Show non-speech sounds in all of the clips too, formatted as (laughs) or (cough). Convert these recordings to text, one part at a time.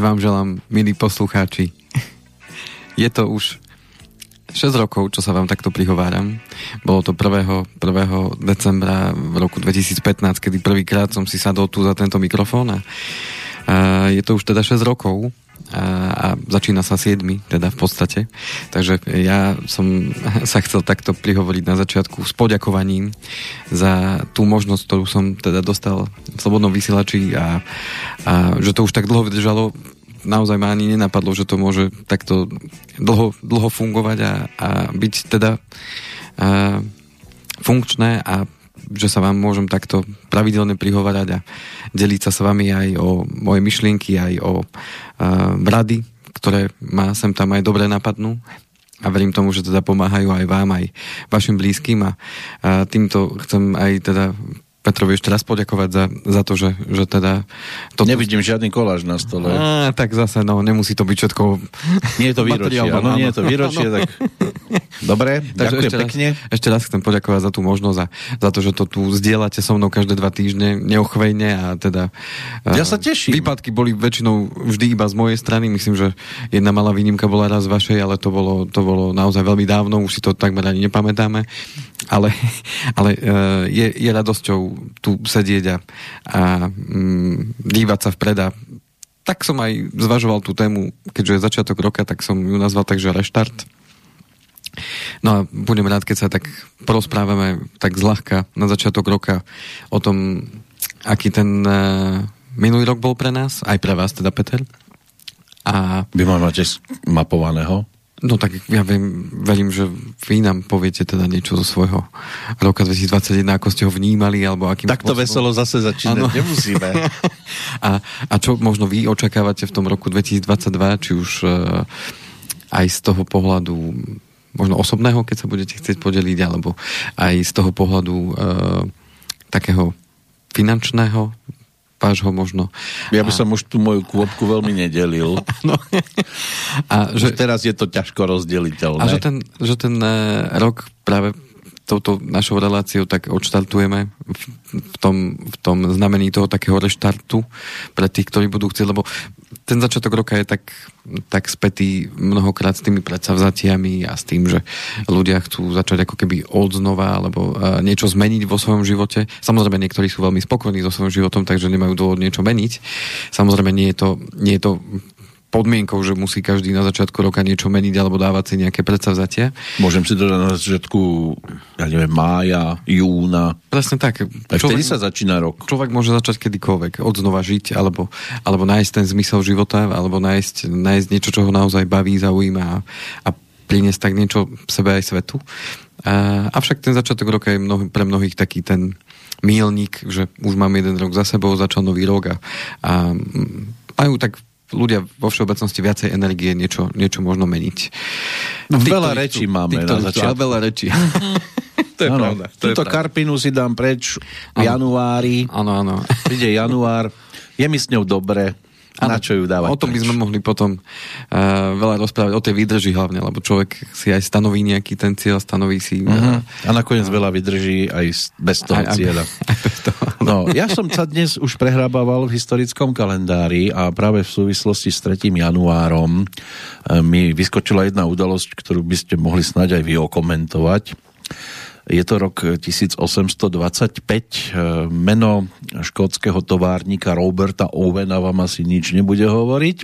Vám želám, milí poslucháči. Je to už 6 rokov, čo sa vám takto prihováram. Bolo to 1. 1. decembra v roku 2015, kedy prvýkrát som si sadol tu za tento mikrofón a je to už teda 6 rokov a, a začína sa 7, teda v podstate. Takže ja som sa chcel takto prihovoriť na začiatku s poďakovaním za tú možnosť, ktorú som teda dostal v Slobodnom vysielači a, a že to už tak dlho vydržalo naozaj ma ani nenapadlo, že to môže takto dlho, dlho fungovať a, a byť teda a, funkčné a že sa vám môžem takto pravidelne prihovárať a deliť sa s vami aj o moje myšlienky, aj o uh, rady, ktoré ma sem tam aj dobre napadnú. A verím tomu, že teda pomáhajú aj vám, aj vašim blízkym. A, a týmto chcem aj teda Petrovi ešte raz poďakovať za, za to, že, že teda... Toto... Nevidím žiadny koláž na stole. Á, tak zase, no, nemusí to byť všetko... Nie je to výročie, áno, nie je to výročie, tak... Dobre, Takže ešte pekne. Raz, ešte raz chcem poďakovať za tú možnosť a za to, že to tu zdieľate so mnou každé dva týždne neochvejne a teda... Ja sa teším. Výpadky boli väčšinou vždy iba z mojej strany, myslím, že jedna malá výnimka bola raz z vašej, ale to bolo, to bolo naozaj veľmi dávno, už si to takmer ani nepamätáme, ale, ale je, je radosťou tu sedieť a, a mm, dívať sa vpred a tak som aj zvažoval tú tému, keďže je začiatok roka, tak som ju nazval takže reštart. No a budem rád, keď sa tak porozprávame tak zľahka na začiatok roka o tom, aký ten uh, minulý rok bol pre nás, aj pre vás teda, Peter. A... Vy máte mapovaného? No tak ja viem, verím, že vy nám poviete teda niečo zo svojho roka 2021, ako ste ho vnímali, alebo akým Takto spôsobom... veselo zase začínať ano. nemusíme. (laughs) a, a čo možno vy očakávate v tom roku 2022, či už uh, aj z toho pohľadu možno osobného, keď sa budete chcieť podeliť, alebo aj z toho pohľadu uh, takého finančného, vášho možno. Ja by a... som už tú moju kôpku veľmi nedelil. (laughs) no. a že... Už teraz je to ťažko rozdeliteľné. A že ten, že ten uh, rok práve touto našou reláciou tak odštartujeme v, v, tom, v tom znamení toho takého reštartu pre tých, ktorí budú chcieť, lebo ten začiatok roka je tak, tak spätý mnohokrát s tými predsavzatiami a s tým, že ľudia chcú začať ako keby od znova alebo uh, niečo zmeniť vo svojom živote. Samozrejme, niektorí sú veľmi spokojní so svojím životom, takže nemajú dôvod niečo meniť. Samozrejme, nie je to, nie je to podmienkou, že musí každý na začiatku roka niečo meniť alebo dávať si nejaké predsavzatie. Môžem si dodať na začiatku, ja neviem, mája, júna. Presne tak. A vtedy sa začína rok. Človek môže začať kedykoľvek, od znova žiť, alebo, alebo nájsť ten zmysel života, alebo nájsť, nájsť niečo, čo ho naozaj baví, zaujíma a, a priniesť tak niečo sebe aj svetu. A, avšak ten začiatok roka je mnoh, pre mnohých taký ten mílnik, že už mám jeden rok za sebou, začal nový rok a, a majú tak ľudia vo všeobecnosti viacej energie niečo, niečo možno meniť. No, tí, veľa rečí máme tí, na začiatku. Veľa rečí. (laughs) (laughs) to je ano, pravda. To Túto je karpinu si dám preč v januári. Áno, áno. Príde január, je mi s ňou dobre, ano, na čo ju dávať? O tom by sme mohli potom uh, veľa rozprávať, o tej výdrži hlavne, lebo človek si aj stanoví nejaký ten cieľ, stanoví si... Uh-huh. A nakoniec uh, veľa vydrží aj bez toho aj, cieľa. (laughs) Aj, bez toho. No, ja som sa dnes už prehrabával v historickom kalendári a práve v súvislosti s 3. januárom uh, mi vyskočila jedna udalosť, ktorú by ste mohli snať aj vy okomentovať. Je to rok 1825. Meno škótskeho továrnika Roberta Owena vám asi nič nebude hovoriť.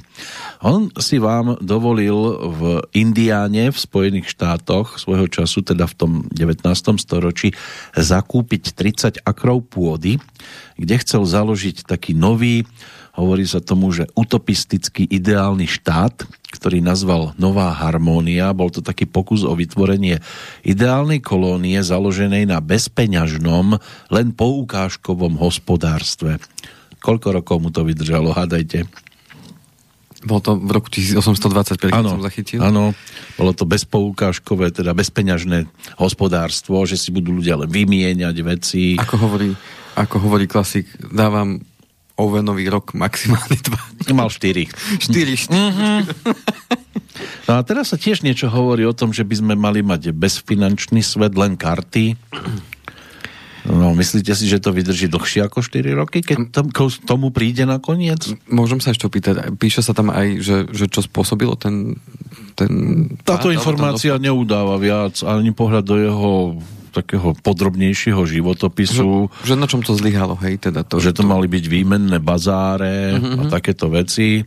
On si vám dovolil v Indiáne v Spojených štátoch svojho času, teda v tom 19. storočí, zakúpiť 30 akrov pôdy, kde chcel založiť taký nový Hovorí sa tomu, že utopistický ideálny štát, ktorý nazval Nová harmónia, bol to taký pokus o vytvorenie ideálnej kolónie založenej na bezpeňažnom, len poukážkovom hospodárstve. Koľko rokov mu to vydržalo, hádajte? Bolo to v roku 1825, keď som zachytil? Áno, bolo to bezpoukážkové, teda bezpeňažné hospodárstvo, že si budú ľudia len vymieňať veci. Ako hovorí, ako hovorí klasik, dávam Ovenový rok maximálne dva. Mal štyri. štyri, štyri. Mm-hmm. No a teraz sa tiež niečo hovorí o tom, že by sme mali mať bezfinančný svet, len karty. No, myslíte si, že to vydrží dlhšie ako 4 roky, keď tam, tomu príde nakoniec? Môžem sa ešte opýtať, píše sa tam aj, že, že čo spôsobilo ten... ten Táto pád, informácia ten neudáva viac, ani pohľad do jeho takého podrobnejšieho životopisu. Že, že na čom to zlyhalo, hej? Teda to, že to, to mali byť výmenné bazáre uh-huh. a mhm. takéto veci.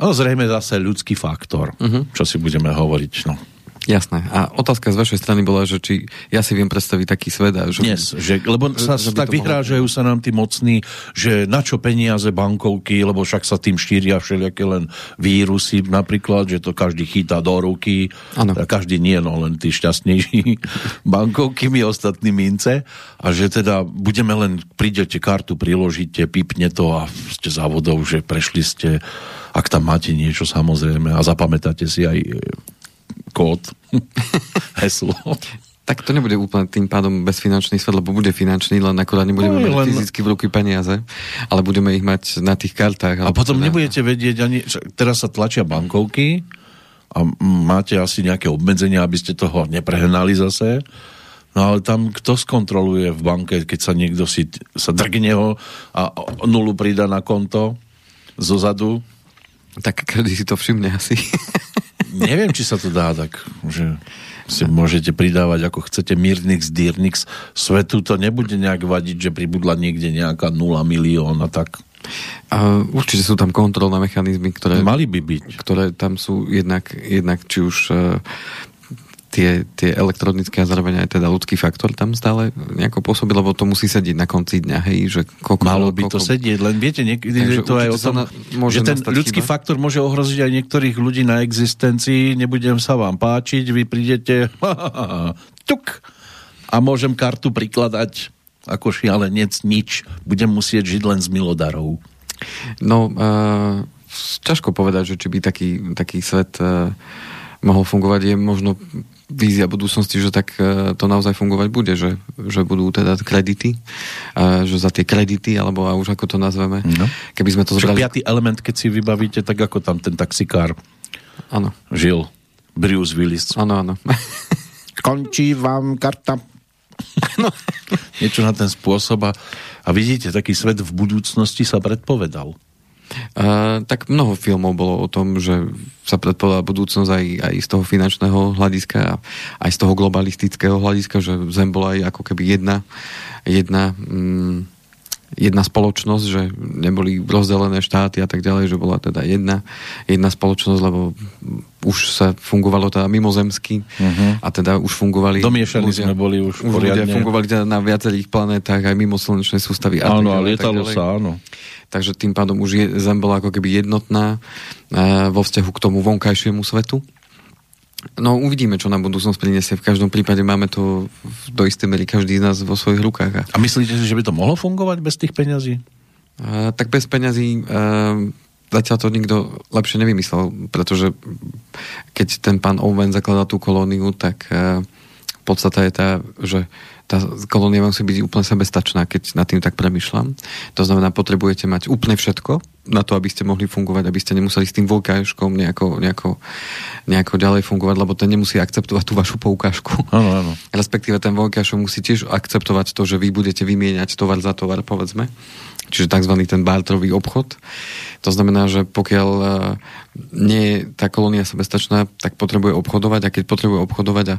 A zrejme zase ľudský faktor, uh-huh. čo si budeme hovoriť. No. Jasné. A otázka z vašej strany bola, že či ja si viem predstaviť taký svet. A že, Dnes, že, lebo sa, že tak vyhrážajú sa nám tí mocní, že na čo peniaze bankovky, lebo však sa tým štíria všelijaké len vírusy napríklad, že to každý chytá do ruky. Ano. A každý nie, no len tí šťastnejší (laughs) bankovky, my ostatní mince. A že teda budeme len, prídete kartu, priložíte, pipne to a ste závodov, že prešli ste, ak tam máte niečo samozrejme a zapamätáte si aj kód, (laughs) heslo. Tak to nebude úplne tým pádom bezfinančný svet, lebo bude finančný, len akorát nebudeme no, mať len... fyzicky v ruky peniaze, ale budeme ich mať na tých kartách. A potom teda... nebudete vedieť ani, teraz sa tlačia bankovky a máte asi nejaké obmedzenia, aby ste toho neprehnali zase. No ale tam kto skontroluje v banke, keď sa niekto si sa drgne ho a nulu pridá na konto zozadu? Tak kedy si to všimne asi. (laughs) neviem, či sa to dá tak, že si môžete pridávať ako chcete Mirnix, Dirnix. Svetu to nebude nejak vadiť, že pribudla niekde nejaká 0 milióna, tak... A určite sú tam kontrolné mechanizmy, ktoré... Mali by byť. Ktoré tam sú jednak, jednak či už uh, tie, tie elektronické a zároveň aj teda ľudský faktor tam stále nejako pôsobí, lebo to musí sedieť na konci dňa, hej, že koľko... Malo by koľko... to sedieť, len viete, niekedy je to aj o tom, na, že ten ľudský chyba. faktor môže ohroziť aj niektorých ľudí na existencii, nebudem sa vám páčiť, vy prídete (laughs) tuk, a môžem kartu prikladať ako šialenec nič, budem musieť žiť len z milodarov. No, uh, ťažko povedať, že či by taký, taký svet uh, mohol fungovať, je možno vízia budúcnosti, že tak e, to naozaj fungovať bude, že, že budú teda kredity, že za tie kredity, alebo a už ako to nazveme, no. keby sme to zobrali... piatý element, keď si vybavíte, tak ako tam ten taxikár ano. žil. Bruce Willis. Áno, áno. (laughs) Končí vám karta. No. Niečo na ten spôsob a, a vidíte, taký svet v budúcnosti sa predpovedal. Uh, tak mnoho filmov bolo o tom, že sa predpovedala budúcnosť aj, aj z toho finančného hľadiska a aj z toho globalistického hľadiska, že Zem bola aj ako keby jedna, jedna, mm, jedna spoločnosť, že neboli rozdelené štáty a tak ďalej, že bola teda jedna, jedna spoločnosť, lebo už sa fungovalo teda mimozemsky uh-huh. a teda už fungovali... Domiešaní sme boli už, už ľudia fungovali teda na viacerých planetách aj mimo slnečnej sústavy. Áno, a lietalo sa, áno takže tým pádom už je, Zem bola ako keby jednotná e, vo vzťahu k tomu vonkajšiemu svetu. No uvidíme, čo nám budúcnosť prinesie. V každom prípade máme to do istej mery každý z nás vo svojich rukách. A myslíte si, že by to mohlo fungovať bez tých peňazí? E, tak bez peňazí e, zatiaľ to nikto lepšie nevymyslel, pretože keď ten pán Owen zakladal tú kolóniu, tak e, podstata je tá, že tá kolónia musí byť úplne sebestačná, keď nad tým tak premyšľam. To znamená, potrebujete mať úplne všetko na to, aby ste mohli fungovať, aby ste nemuseli s tým voľkáškom nejako, nejako, nejako ďalej fungovať, lebo ten nemusí akceptovať tú vašu poukážku. Áno, áno. (laughs) Respektíve ten voľkášok musí tiež akceptovať to, že vy budete vymieňať tovar za tovar, povedzme. Čiže tzv. ten bartrový obchod. To znamená, že pokiaľ e, nie je tá kolónia sebestačná, tak potrebuje obchodovať a keď potrebuje obchodovať a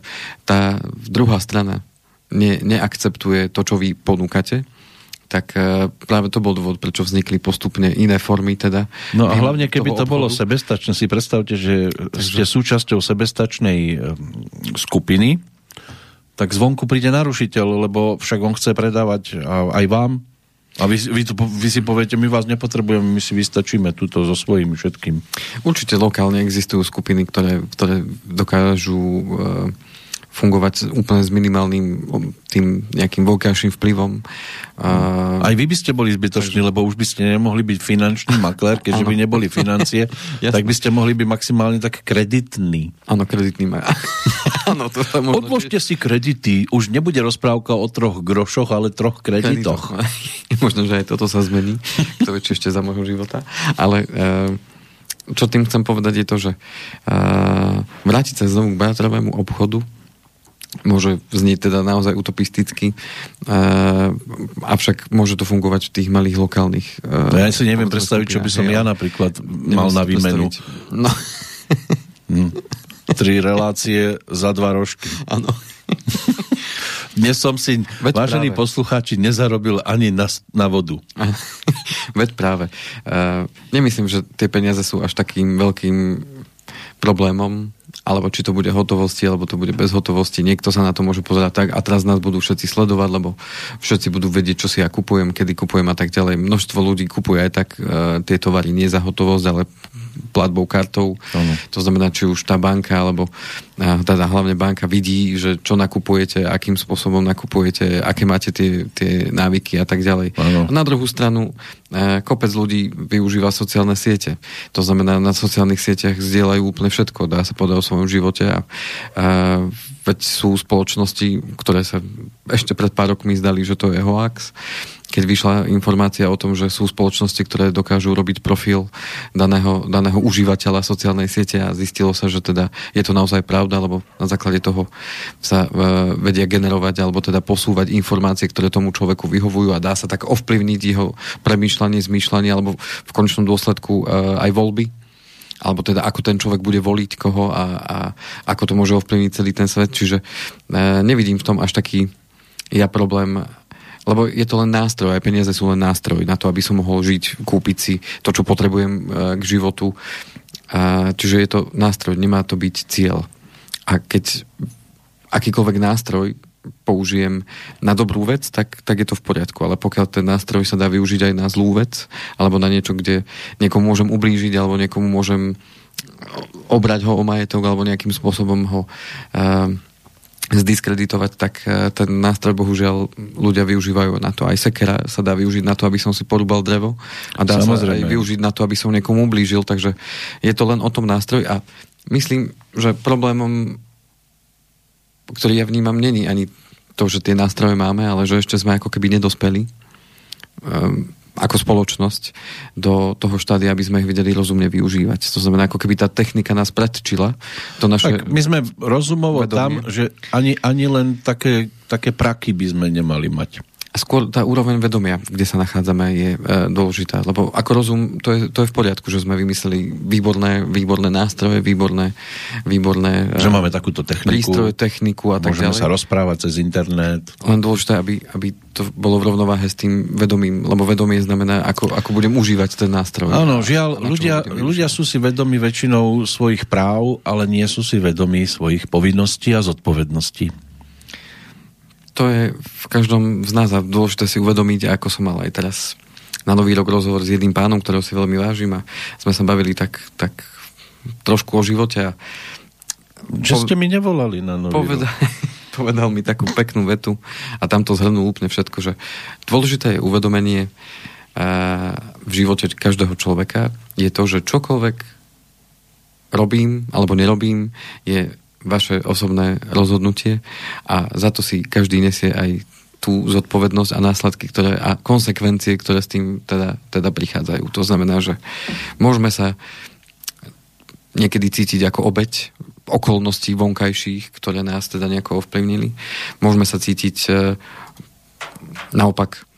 tá druhá strana ne, neakceptuje to, čo vy ponúkate, tak uh, práve to bol dôvod, prečo vznikli postupne iné formy teda. No a hlavne, keby to obchodu. bolo sebestačné, si predstavte, že Takže... ste súčasťou sebestačnej um, skupiny, tak zvonku príde narušiteľ, lebo však on chce predávať aj vám. A vy, vy, to, vy si poviete, my vás nepotrebujeme, my si vystačíme túto so svojím všetkým. Určite lokálne existujú skupiny, ktoré, ktoré dokážu uh, fungovať úplne s minimálnym tým nejakým voľkajším vplyvom. A... Aj vy by ste boli zbytoční, lebo už by ste nemohli byť finančný maklér, keďže by neboli financie, (laughs) tak by ste mohli byť maximálne tak kreditný. Áno, kreditný ma. (laughs) Áno, to možno, Odložte si kredity. Už nebude rozprávka o troch grošoch, ale troch kreditoch. (laughs) možno, že aj toto sa zmení. To je ešte za môjho života. Ale uh, čo tým chcem povedať je to, že uh, vrátiť sa znovu k bratrovému obchodu môže znieť teda naozaj utopisticky, uh, avšak môže to fungovať v tých malých lokálnych... Uh, ja si neviem predstaviť, čo by som ja napríklad mal na výmenu. No. (laughs) hm. Tri relácie za dva rožky. Áno. (laughs) Dnes som si, Veď vážení práve. poslucháči, nezarobil ani na, na vodu. (laughs) Veď práve. Uh, nemyslím, že tie peniaze sú až takým veľkým problémom alebo či to bude hotovosti, alebo to bude bez hotovosti. Niekto sa na to môže pozerať tak a teraz nás budú všetci sledovať, lebo všetci budú vedieť, čo si ja kupujem, kedy kupujem a tak ďalej. Množstvo ľudí kupuje aj tak e, tie tovary nie za hotovosť, ale platbou kartou. Ano. To znamená, či už tá banka, alebo teda hlavne banka vidí, že čo nakupujete, akým spôsobom nakupujete, aké máte tie, tie návyky a tak ďalej. Ano. A na druhú stranu kopec ľudí využíva sociálne siete. To znamená, na sociálnych sieťach zdieľajú úplne všetko, dá sa povedať o svojom živote a, a veď sú spoločnosti, ktoré sa ešte pred pár rokmi zdali, že to je hoax keď vyšla informácia o tom, že sú spoločnosti, ktoré dokážu robiť profil daného, daného užívateľa sociálnej siete a zistilo sa, že teda je to naozaj pravda, lebo na základe toho sa e, vedia generovať alebo teda posúvať informácie, ktoré tomu človeku vyhovujú a dá sa tak ovplyvniť jeho premýšľanie, zmýšľanie alebo v končnom dôsledku e, aj voľby alebo teda ako ten človek bude voliť koho a, a ako to môže ovplyvniť celý ten svet. Čiže e, nevidím v tom až taký ja problém lebo je to len nástroj, aj peniaze sú len nástroj na to, aby som mohol žiť, kúpiť si to, čo potrebujem e, k životu. čiže je to nástroj, nemá to byť cieľ. A keď akýkoľvek nástroj použijem na dobrú vec, tak, tak je to v poriadku. Ale pokiaľ ten nástroj sa dá využiť aj na zlú vec, alebo na niečo, kde niekomu môžem ublížiť, alebo niekomu môžem obrať ho o majetok, alebo nejakým spôsobom ho uh, zdiskreditovať, tak e, ten nástroj bohužiaľ ľudia využívajú na to. Aj sekera sa dá využiť na to, aby som si porúbal drevo a dá Samozrejme. sa aj využiť na to, aby som niekomu ublížil, takže je to len o tom nástroj a myslím, že problémom, ktorý ja vnímam, není ani to, že tie nástroje máme, ale že ešte sme ako keby nedospeli. Um, ako spoločnosť do toho štádia, aby sme ich vedeli rozumne využívať. To znamená, ako keby tá technika nás predčila. To naše tak my sme rozumovo vedomie. tam, že ani, ani len také, také praky by sme nemali mať. A skôr tá úroveň vedomia, kde sa nachádzame, je e, dôležitá. Lebo ako rozum, to je, to je v poriadku, že sme vymysleli výborné, výborné nástroje, výborné, výborné e, že máme takúto techniku, prístroje, techniku a tak ďalej. Môžeme sa rozprávať cez internet. Len dôležité, aby, aby to bolo v rovnováhe s tým vedomím, lebo vedomie znamená, ako, ako budem užívať ten nástroj. Áno, žiaľ, ľudia, ľudia sú si vedomi väčšinou svojich práv, ale nie sú si vedomi svojich povinností a zodpovedností to je v každom z nás a dôležité si uvedomiť, ako som mal aj teraz na nový rok rozhovor s jedným pánom, ktorého si veľmi vážim a sme sa bavili tak, tak trošku o živote a Čo ste mi nevolali na nový povedal, rok? (laughs) povedal mi takú peknú vetu a tam to zhrnul úplne všetko, že dôležité je uvedomenie v živote každého človeka je to, že čokoľvek robím alebo nerobím, je vaše osobné rozhodnutie a za to si každý nesie aj tú zodpovednosť a následky ktoré, a konsekvencie, ktoré s tým teda, teda prichádzajú. To znamená, že môžeme sa niekedy cítiť ako obeď okolností vonkajších, ktoré nás teda nejako ovplyvnili. Môžeme sa cítiť e, naopak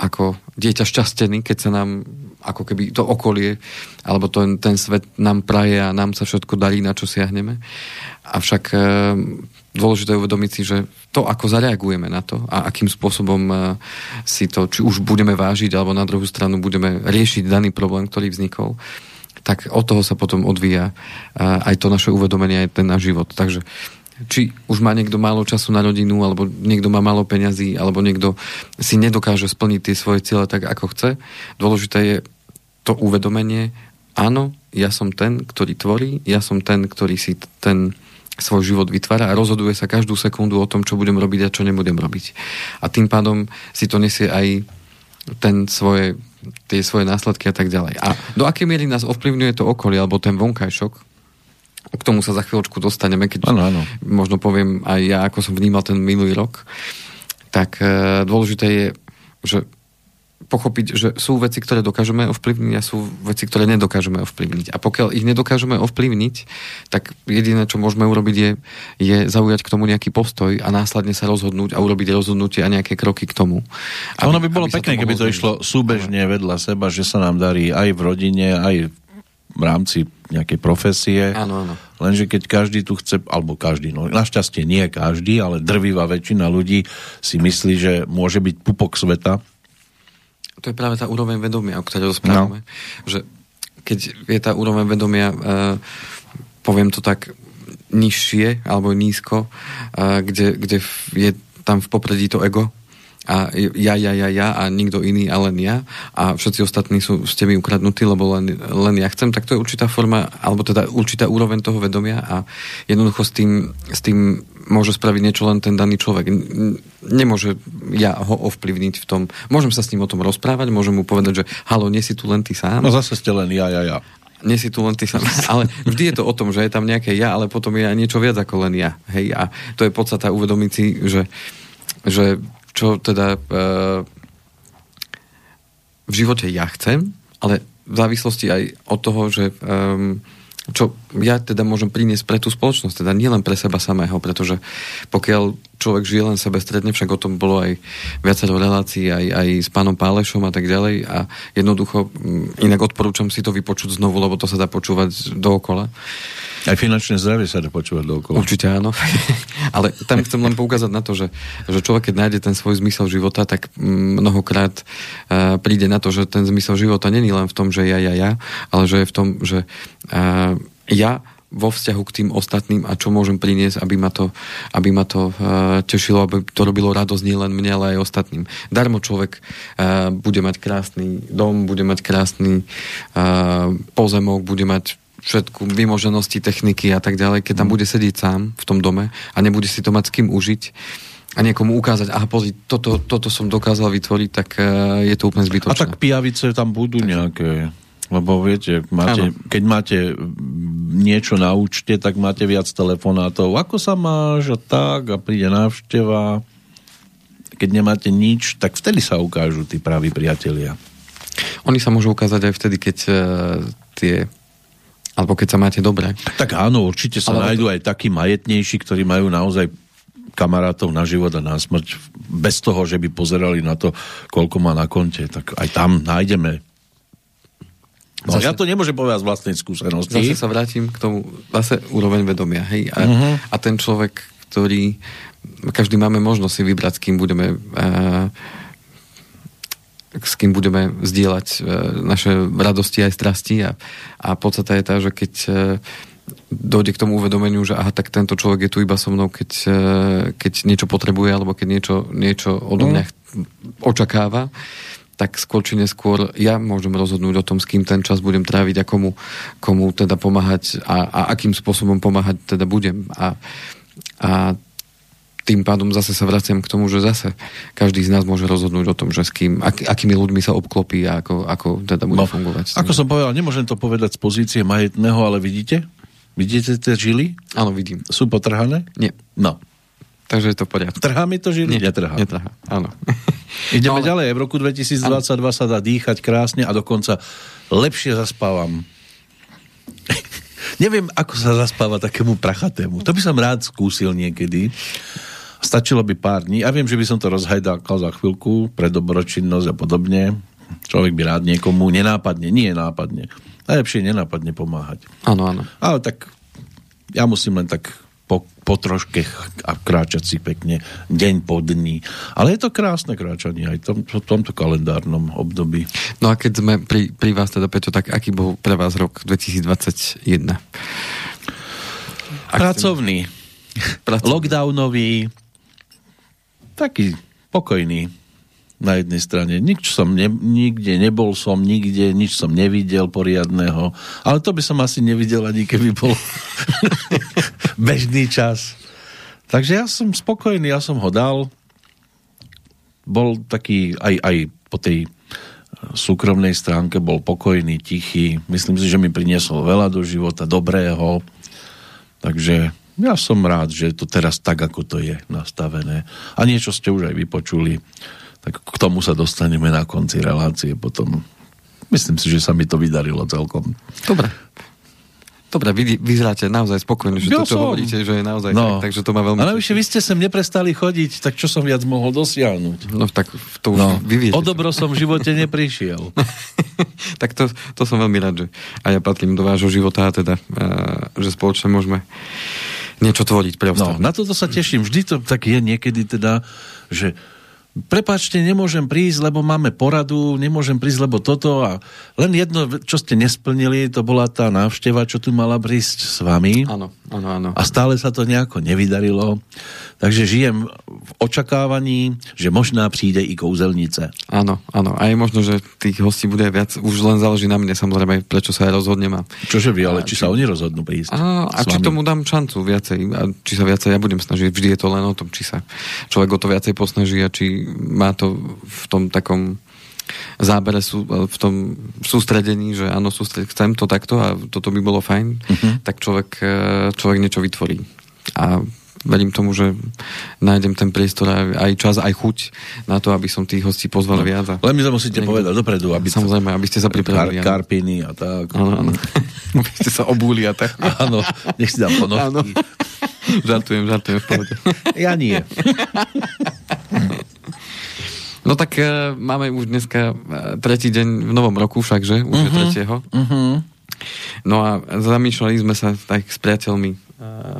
ako dieťa šťastený, keď sa nám ako keby to okolie alebo ten, ten svet nám praje a nám sa všetko darí, na čo siahneme. Avšak e, dôležité je uvedomiť si, že to, ako zareagujeme na to a akým spôsobom e, si to, či už budeme vážiť, alebo na druhú stranu budeme riešiť daný problém, ktorý vznikol, tak od toho sa potom odvíja e, aj to naše uvedomenie, aj ten náš život. Takže či už má niekto málo času na rodinu, alebo niekto má málo peňazí, alebo niekto si nedokáže splniť tie svoje ciele tak, ako chce. Dôležité je to uvedomenie, áno, ja som ten, ktorý tvorí, ja som ten, ktorý si ten svoj život vytvára a rozhoduje sa každú sekundu o tom, čo budem robiť a čo nebudem robiť. A tým pádom si to nesie aj ten svoje, tie svoje následky a tak ďalej. A do akej miery nás ovplyvňuje to okolie alebo ten vonkajšok, k tomu sa za chvíľočku dostaneme, keď ano, ano. možno poviem aj ja, ako som vnímal ten minulý rok, tak e, dôležité je, že pochopiť, že sú veci, ktoré dokážeme ovplyvniť a sú veci, ktoré nedokážeme ovplyvniť. A pokiaľ ich nedokážeme ovplyvniť, tak jediné, čo môžeme urobiť, je, je zaujať k tomu nejaký postoj a následne sa rozhodnúť a urobiť rozhodnutie a nejaké kroky k tomu. Aby, ono by bolo pekné, keby to išlo súbežne vedľa seba, že sa nám darí aj v rodine, aj v rámci nejakej profesie. Áno, áno. Lenže keď každý tu chce, alebo každý, no našťastie nie každý, ale drvivá väčšina ľudí si myslí, že môže byť pupok sveta, to je práve tá úroveň vedomia, o ktorej rozprávame. No. Že keď je tá úroveň vedomia, uh, poviem to tak, nižšie alebo nízko, uh, kde, kde je tam v popredí to ego, a ja, ja, ja, ja a nikto iný a len ja a všetci ostatní sú ste mi ukradnutí, lebo len, len ja chcem, tak to je určitá forma, alebo teda určitá úroveň toho vedomia a jednoducho s tým, s tým môže spraviť niečo len ten daný človek. Nemôže ja ho ovplyvniť v tom. Môžem sa s ním o tom rozprávať, môžem mu povedať, že halo, nie si tu len ty sám. No zase ste len ja, ja, ja. Nie si tu len ty sám. (laughs) Ale vždy je to o tom, že je tam nejaké ja, ale potom je aj niečo viac ako len ja. Hej, a to je podstata uvedomiť si, že, že čo teda e, v živote ja chcem, ale v závislosti aj od toho, že um, čo ja teda môžem priniesť pre tú spoločnosť, teda nielen pre seba samého, pretože pokiaľ človek žije len sebe stredne, však o tom bolo aj viacero relácií, aj, aj s pánom Pálešom a tak ďalej a jednoducho, inak odporúčam si to vypočuť znovu, lebo to sa dá počúvať dookola. Aj finančné zdravie sa dá počúvať dookola. Určite áno. (laughs) Ale tam chcem len poukázať na to, že, že človek, keď nájde ten svoj zmysel života, tak mnohokrát uh, príde na to, že ten zmysel života není len v tom, že ja, ja, ja, ale že je v tom, že uh, ja vo vzťahu k tým ostatným a čo môžem priniesť, aby ma to, aby ma to uh, tešilo, aby to robilo radosť nie len mne, ale aj ostatným. Darmo človek uh, bude mať krásny dom, bude mať krásny uh, pozemok, bude mať všetku vymoženosti, techniky a tak ďalej, keď tam mm. bude sedieť sám v tom dome a nebude si to mať s kým užiť a niekomu ukázať, aha, pozri, toto, toto som dokázal vytvoriť, tak je to úplne zbytočné. A tak pijavice tam budú nejaké, lebo viete, máte, keď máte niečo na účte, tak máte viac telefonátov. Ako sa máš a tak a príde návšteva. Keď nemáte nič, tak vtedy sa ukážu tí praví priatelia. Oni sa môžu ukázať aj vtedy, keď uh, tie alebo keď sa máte dobre. Tak áno, určite sa Ale nájdú to... aj takí majetnejší, ktorí majú naozaj kamarátov na život a na smrť bez toho, že by pozerali na to, koľko má na konte. Tak aj tam nájdeme No, zase, ja to nemôžem povedať z vlastnej skúsenosti. Zase sa vrátim k tomu, zase úroveň vedomia. Hej? A, uh-huh. a ten človek, ktorý, každý máme možnosť si vybrať, s kým budeme uh, s kým budeme zdieľať e, naše radosti aj strasti a, a podstata je tá, že keď e, dojde k tomu uvedomeniu, že aha, tak tento človek je tu iba so mnou, keď, keď niečo potrebuje alebo keď niečo, niečo odo mňa mm. očakáva, tak skôr či neskôr ja môžem rozhodnúť o tom, s kým ten čas budem tráviť a komu, komu teda pomáhať a, a akým spôsobom pomáhať teda budem. A, a tým pádom zase sa vraciam k tomu, že zase každý z nás môže rozhodnúť o tom, že s kým, ak, akými ľuďmi sa obklopí a ako, ako teda bude no, fungovať. Ako som povedal, nemôžem to povedať z pozície majetného, ale vidíte? Vidíte tie žily? Áno, vidím. Sú potrhané? Nie. No. Takže je to poriadku. Trhá mi to žily? Nie, netrhá. Netrhá, áno. (laughs) Ideme no, ale... ďalej. V roku 2022 ano. sa dá dýchať krásne a dokonca lepšie zaspávam. (laughs) Neviem, ako sa zaspáva takému prachatému. To by som rád skúsil niekedy. Stačilo by pár dní. Ja viem, že by som to rozhajdákal za chvíľku pre dobročinnosť a podobne. Človek by rád niekomu nenápadne, nie nápadne. Najlepšie nenápadne pomáhať. Áno, áno. Ale tak ja musím len tak po, po troške a kráčať si pekne deň po dní. Ale je to krásne kráčanie aj tom, v tomto kalendárnom období. No a keď sme pri, pri vás teda, Peťo, tak aký bol pre vás rok 2021? Pracovný. Pracovný. Lockdownový taký pokojný na jednej strane. Nič som ne, nikde nebol som, nikde nič som nevidel poriadného. Ale to by som asi nevidel ani keby bol (laughs) bežný čas. Takže ja som spokojný, ja som ho dal. Bol taký aj, aj po tej súkromnej stránke bol pokojný, tichý. Myslím si, že mi priniesol veľa do života, dobrého. Takže ja som rád, že je to teraz tak, ako to je nastavené. A niečo ste už aj vypočuli. Tak k tomu sa dostaneme na konci relácie potom. Myslím si, že sa mi to vydarilo celkom. Dobre. Dobre, vy, vyzeráte naozaj spokojní, že ja to, čo som. hovoríte, že je naozaj no. tak, takže to má veľmi... Ale ešte vy ste sem neprestali chodiť, tak čo som viac mohol dosiahnuť? No tak to už no. vy viete. O dobro som v živote neprišiel. (laughs) tak to, to som veľmi rád, že a ja patrím do vášho života a teda, a, že spoločne môžeme niečo tvoriť pre No, na toto sa teším. Vždy to tak je niekedy teda, že prepačte, nemôžem prísť, lebo máme poradu, nemôžem prísť, lebo toto a len jedno, čo ste nesplnili, to bola tá návšteva, čo tu mala prísť s vami. Áno, áno, áno. A stále sa to nejako nevydarilo. Takže žijem v očakávaní, že možná přijde i kouzelnice. Áno, áno. A je možno, že tých hostí bude viac. Už len záleží na mne, samozrejme, prečo sa aj rozhodnem. A... Čože vy, ale či, či sa oni rozhodnú prísť? A, a či tomu dám šancu viacej. A či sa viacej ja budem snažiť. Vždy je to len o tom, či sa človek o to viacej posnaží a či má to v tom takom zábere sú, v tom sústredení, že áno, sústred, chcem to takto a toto by bolo fajn, uh-huh. tak človek, e, človek niečo vytvorí. A verím tomu, že nájdem ten priestor aj čas, aj chuť na to, aby som tých hostí pozval no, viac. A len mi to musíte niekto, povedať dopredu. Aby samozrejme, aby ste sa pripravili. Kar, karpiny a tak. Áno, áno. (laughs) aby ste sa obúli a tak. Áno, nech si dám ponožky. žartujem, žartujem v pohode. (laughs) ja nie. (laughs) No tak uh, máme už dneska uh, tretí deň v novom roku však, že? Už uh-huh. je mhm. tretieho. Uh-huh. No a zamýšľali sme sa tak s priateľmi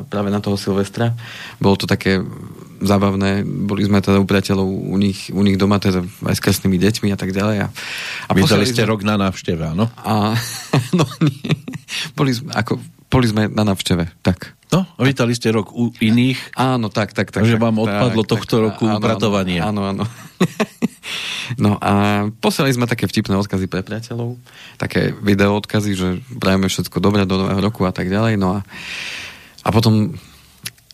práve na toho Silvestra. Bolo to také zábavné, boli sme teda u priateľov u nich, u nich doma, teda aj s kresnými deťmi a tak ďalej. A, a Vydali ste rok na návšteve, áno? A, (laughs) no nie. Boli sme, ako, boli sme na návšteve, tak. No, vítali ste rok u iných. Áno, tak, tak, tak. Že vám odpadlo tak, tohto tak, roku áno, upratovanie. Áno, áno. (laughs) no a posielali sme také vtipné odkazy pre priateľov, také video odkazy, že prajeme všetko dobré do nového roku a tak ďalej. No a a potom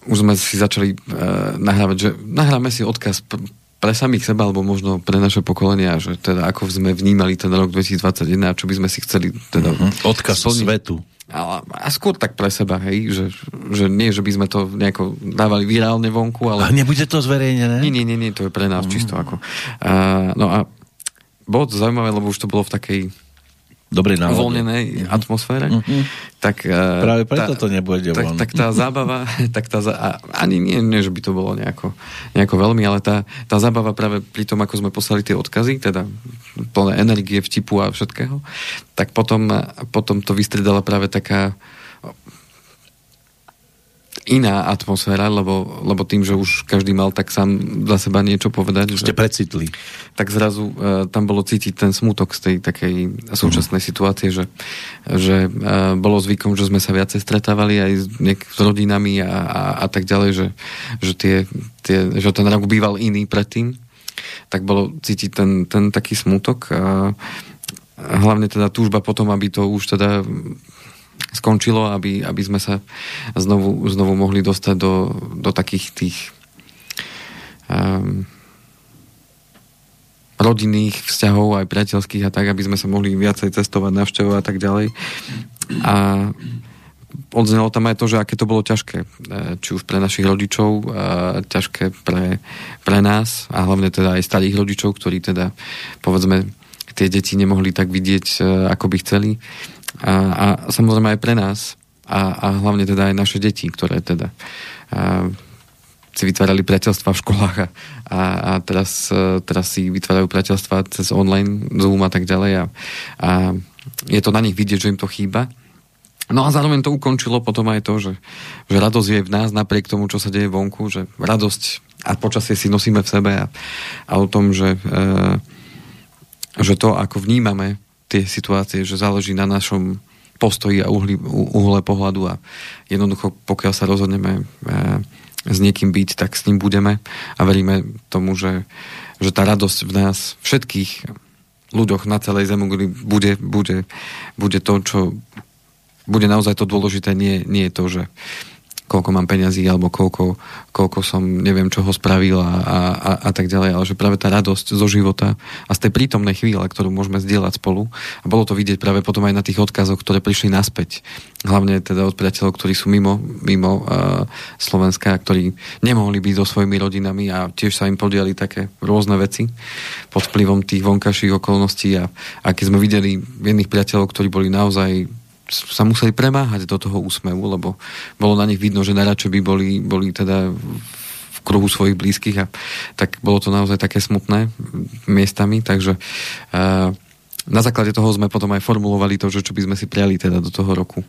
už sme si začali uh, nahrávať, že nahráme si odkaz pr- pre samých seba, alebo možno pre naše pokolenia, že teda ako sme vnímali ten rok 2021 a čo by sme si chceli teda... Mm-hmm. Odkaz splniť. svetu. A, a skôr tak pre seba, hej, že, že nie, že by sme to nejako dávali virálne vonku, ale... A nebude to zverejnené? Nie, nie, nie, nie to je pre nás mm. čisto ako... Uh, no a bolo to zaujímavé, lebo už to bolo v takej dobrej nálade. uvoľnenej mm-hmm. atmosfére, mm-hmm. tak... Uh, Práve preto tá, to nebude tak, tak tá zábava, (laughs) tak tá, ani nie, nie, že by to bolo nejako, nejako veľmi, ale tá, tá zábava práve pri tom, ako sme poslali tie odkazy, teda plné energie, vtipu a všetkého, tak potom, potom to vystredala práve taká iná atmosféra, lebo, lebo tým, že už každý mal tak sám za seba niečo povedať. Ste že, precitli. Tak zrazu uh, tam bolo cítiť ten smutok z tej takej súčasnej uh-huh. situácie, že, že uh, bolo zvykom, že sme sa viacej stretávali aj s, niek- s rodinami a, a, a tak ďalej, že, že, tie, tie, že ten rok býval iný predtým, tak bolo cítiť ten, ten taký smutok a hlavne teda túžba potom, aby to už teda skončilo, aby, aby sme sa znovu, znovu mohli dostať do, do takých tých um, rodinných vzťahov, aj priateľských a tak, aby sme sa mohli viacej cestovať, navštevovať a tak ďalej. A odznelo tam aj to, že aké to bolo ťažké, e, či už pre našich rodičov, ťažké pre, pre nás a hlavne teda aj starých rodičov, ktorí teda povedzme tie deti nemohli tak vidieť, e, ako by chceli a, a samozrejme aj pre nás a, a hlavne teda aj naše deti, ktoré teda a, si vytvárali priateľstva v školách a, a, teraz, teraz si vytvárajú priateľstva cez online, Zoom a tak ďalej a, a je to na nich vidieť, že im to chýba. No a zároveň to ukončilo potom aj to, že, že radosť je v nás napriek tomu, čo sa deje vonku, že radosť a počasie si nosíme v sebe a, a o tom, že, e, že to, ako vnímame tie situácie, že záleží na našom postoji a uhli, uhle pohľadu a jednoducho pokiaľ sa rozhodneme e, s niekým byť, tak s ním budeme a veríme tomu, že, že tá radosť v nás všetkých ľuďoch na celej zemi bude, bude, bude to, čo bude naozaj to dôležité, nie, nie je to, že koľko mám peňazí alebo koľko, koľko som neviem čoho spravil a, a, a, tak ďalej, ale že práve tá radosť zo života a z tej prítomnej chvíle, ktorú môžeme zdieľať spolu a bolo to vidieť práve potom aj na tých odkazoch, ktoré prišli naspäť. Hlavne teda od priateľov, ktorí sú mimo, mimo uh, Slovenska, ktorí nemohli byť so svojimi rodinami a tiež sa im podiali také rôzne veci pod vplyvom tých vonkajších okolností a, a keď sme videli jedných priateľov, ktorí boli naozaj sa museli premáhať do toho úsmevu, lebo bolo na nich vidno, že najradšej by boli, boli teda v kruhu svojich blízkych a tak bolo to naozaj také smutné miestami, takže uh, na základe toho sme potom aj formulovali to, že čo by sme si prijali teda do toho roku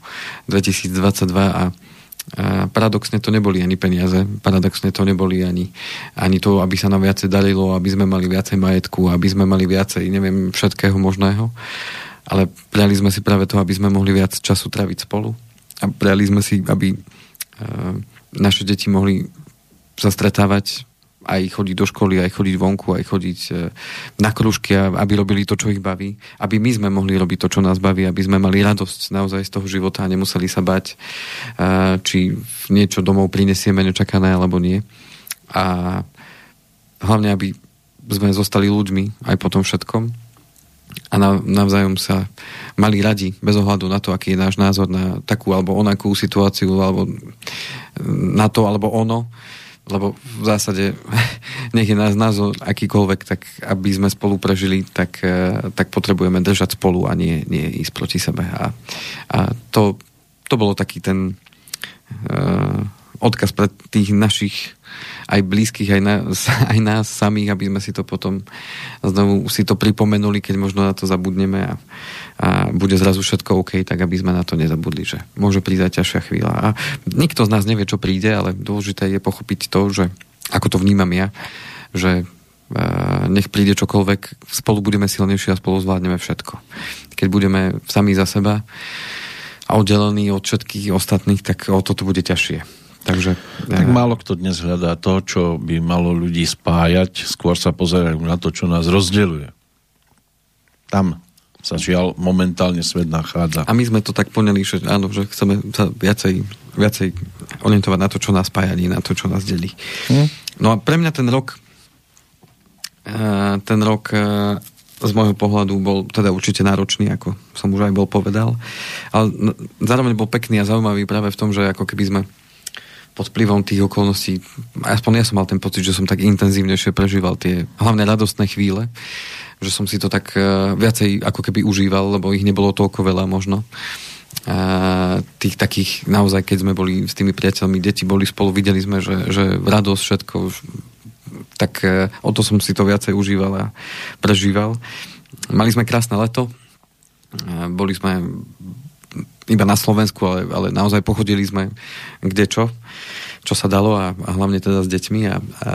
2022 a a paradoxne to neboli ani peniaze, paradoxne to neboli ani, ani to, aby sa nám viacej darilo, aby sme mali viacej majetku, aby sme mali viacej, neviem, všetkého možného ale prijali sme si práve to, aby sme mohli viac času traviť spolu. A prijali sme si, aby uh, naše deti mohli sa stretávať aj chodiť do školy, aj chodiť vonku, aj chodiť uh, na kružky, aby robili to, čo ich baví, aby my sme mohli robiť to, čo nás baví, aby sme mali radosť naozaj z toho života a nemuseli sa bať, uh, či niečo domov prinesieme nečakané alebo nie. A hlavne, aby sme zostali ľuďmi aj po tom všetkom a navzájom sa mali radi, bez ohľadu na to, aký je náš názor na takú alebo onakú situáciu, alebo na to alebo ono, lebo v zásade (laughs) nech je nás názor akýkoľvek, tak aby sme spolu prežili, tak, e, tak potrebujeme držať spolu a nie, nie ísť proti sebe. A, a to, to bolo taký ten uh, odkaz pre tých našich aj blízkych, aj nás, (laughs) aj nás samých, aby sme si to potom znovu si to pripomenuli, keď možno na to zabudneme a, a bude zrazu všetko OK, tak aby sme na to nezabudli, že môže prísť aj ťažšia chvíľa. A nikto z nás nevie, čo príde, ale dôležité je pochopiť to, že ako to vnímam ja, že nech príde čokoľvek, spolu budeme silnejší a spolu zvládneme všetko. Keď budeme sami za seba a oddelení od všetkých ostatných, tak o toto bude ťažšie. Takže, tak málo kto dnes hľadá to, čo by malo ľudí spájať, skôr sa pozerajú na to, čo nás rozdeluje. Tam sa žiaľ momentálne svet nachádza. A my sme to tak poňali, že áno, že chceme sa viacej, viacej orientovať na to, čo nás spája, nie na to, čo nás delí. Hm? No a pre mňa ten rok eh, ten rok eh, z môjho pohľadu bol teda určite náročný, ako som už aj bol povedal, ale zároveň bol pekný a zaujímavý práve v tom, že ako keby sme pod vplyvom tých okolností, aspoň ja som mal ten pocit, že som tak intenzívnejšie prežíval tie hlavne radostné chvíle, že som si to tak uh, viacej ako keby užíval, lebo ich nebolo toľko veľa možno. Uh, tých takých, naozaj, keď sme boli s tými priateľmi, deti boli spolu, videli sme, že, že radosť, všetko, tak uh, o to som si to viacej užíval a prežíval. Mali sme krásne leto, uh, boli sme iba na Slovensku, ale, ale naozaj pochodili sme kde čo, čo sa dalo a, a hlavne teda s deťmi a, a